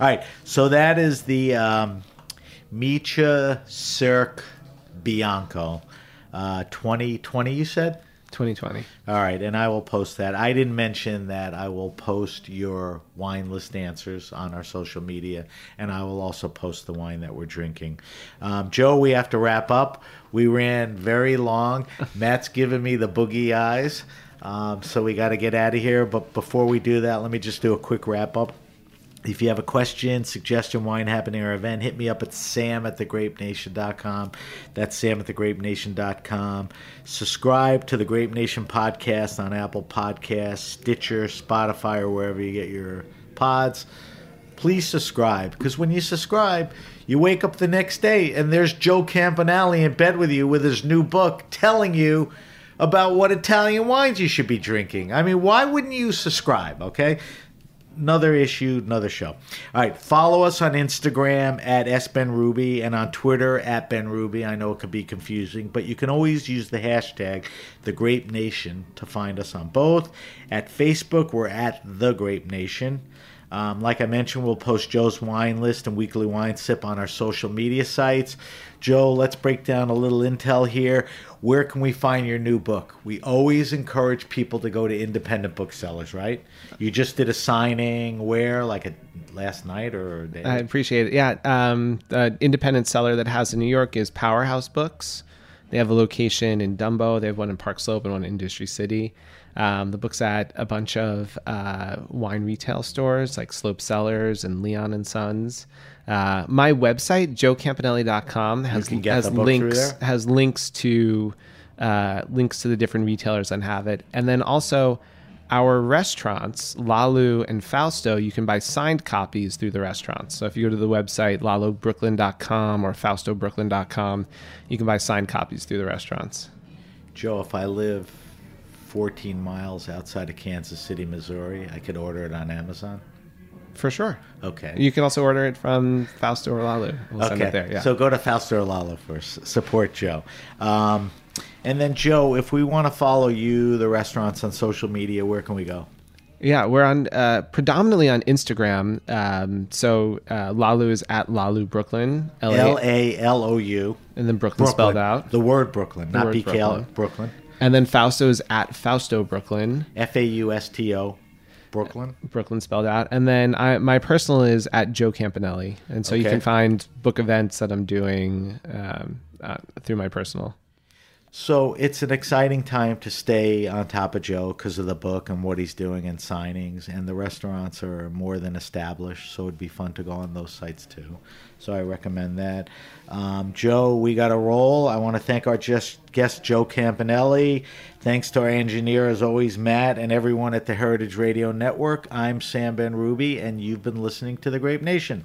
All right. So that is the um, Mitja Sirk Bianco. Uh, 2020, you said? 2020. All right, and I will post that. I didn't mention that I will post your wine list answers on our social media, and I will also post the wine that we're drinking. Um, Joe, we have to wrap up. We ran very long. Matt's giving me the boogie eyes, um, so we got to get out of here. But before we do that, let me just do a quick wrap up. If you have a question, suggestion, wine happening, or event, hit me up at sam at thegrapenation.com. That's sam at thegrapenation.com. Subscribe to the Grape Nation podcast on Apple Podcasts, Stitcher, Spotify, or wherever you get your pods. Please subscribe because when you subscribe, you wake up the next day and there's Joe Campanale in bed with you with his new book telling you about what Italian wines you should be drinking. I mean, why wouldn't you subscribe? Okay another issue, another show. All right, follow us on Instagram at sbenrubi and on Twitter at benrubi. I know it can be confusing, but you can always use the hashtag the Grape Nation to find us on both. At Facebook, we're at the Grape Nation. Um, like I mentioned, we'll post Joe's wine list and weekly wine sip on our social media sites. Joe, let's break down a little intel here. Where can we find your new book? We always encourage people to go to independent booksellers, right? You just did a signing where, like a last night or? I appreciate it. Yeah, um, the independent seller that has in New York is Powerhouse Books. They have a location in Dumbo. They have one in Park Slope and one in Industry City. Um, the book's at a bunch of uh, wine retail stores like Slope Cellars and Leon and Sons. Uh, my website, joecampanale.com, has, has the book through links has links to uh, links to the different retailers that have it, and then also our restaurants, LaLou and Fausto, you can buy signed copies through the restaurants. So if you go to the website laloubrooklyn.com or faustobrooklyn.com, you can buy signed copies through the restaurants. Joe, if I live 14 miles outside of Kansas City, Missouri, I could order it on Amazon. For sure. Okay. You can also order it from Fausto or LaLou. We'll send it there. Yeah. So go to Fausto LaLou first. Support Joe. Um, and then, Joe, if we want to follow you, the restaurants on social media, where can we go? Yeah, we're on uh, predominantly on Instagram. Um, so uh, LaLou is at LaLou Brooklyn, L A, L O U. and then Brooklyn, spelled out. The word Brooklyn, not word BKL. Brooklyn. Brooklyn. And then Fausto is at Fausto Brooklyn, F A U S T O. Brooklyn. Brooklyn spelled out. And then I, my personal is at Joe Campanale, and so you can find book events that I'm doing um, uh, through my personal. So it's an exciting time to stay on top of Joe because of the book and what he's doing and signings. And the restaurants are more than established, so it'd be fun to go on those sites too. So I recommend that. Um, Joe, we got a roll. I want to thank our just guest Joe Campanale. Thanks to our engineer, as always, Matt, and everyone at the Heritage Radio Network. I'm Sam Benrubi, and you've been listening to the Grape Nation.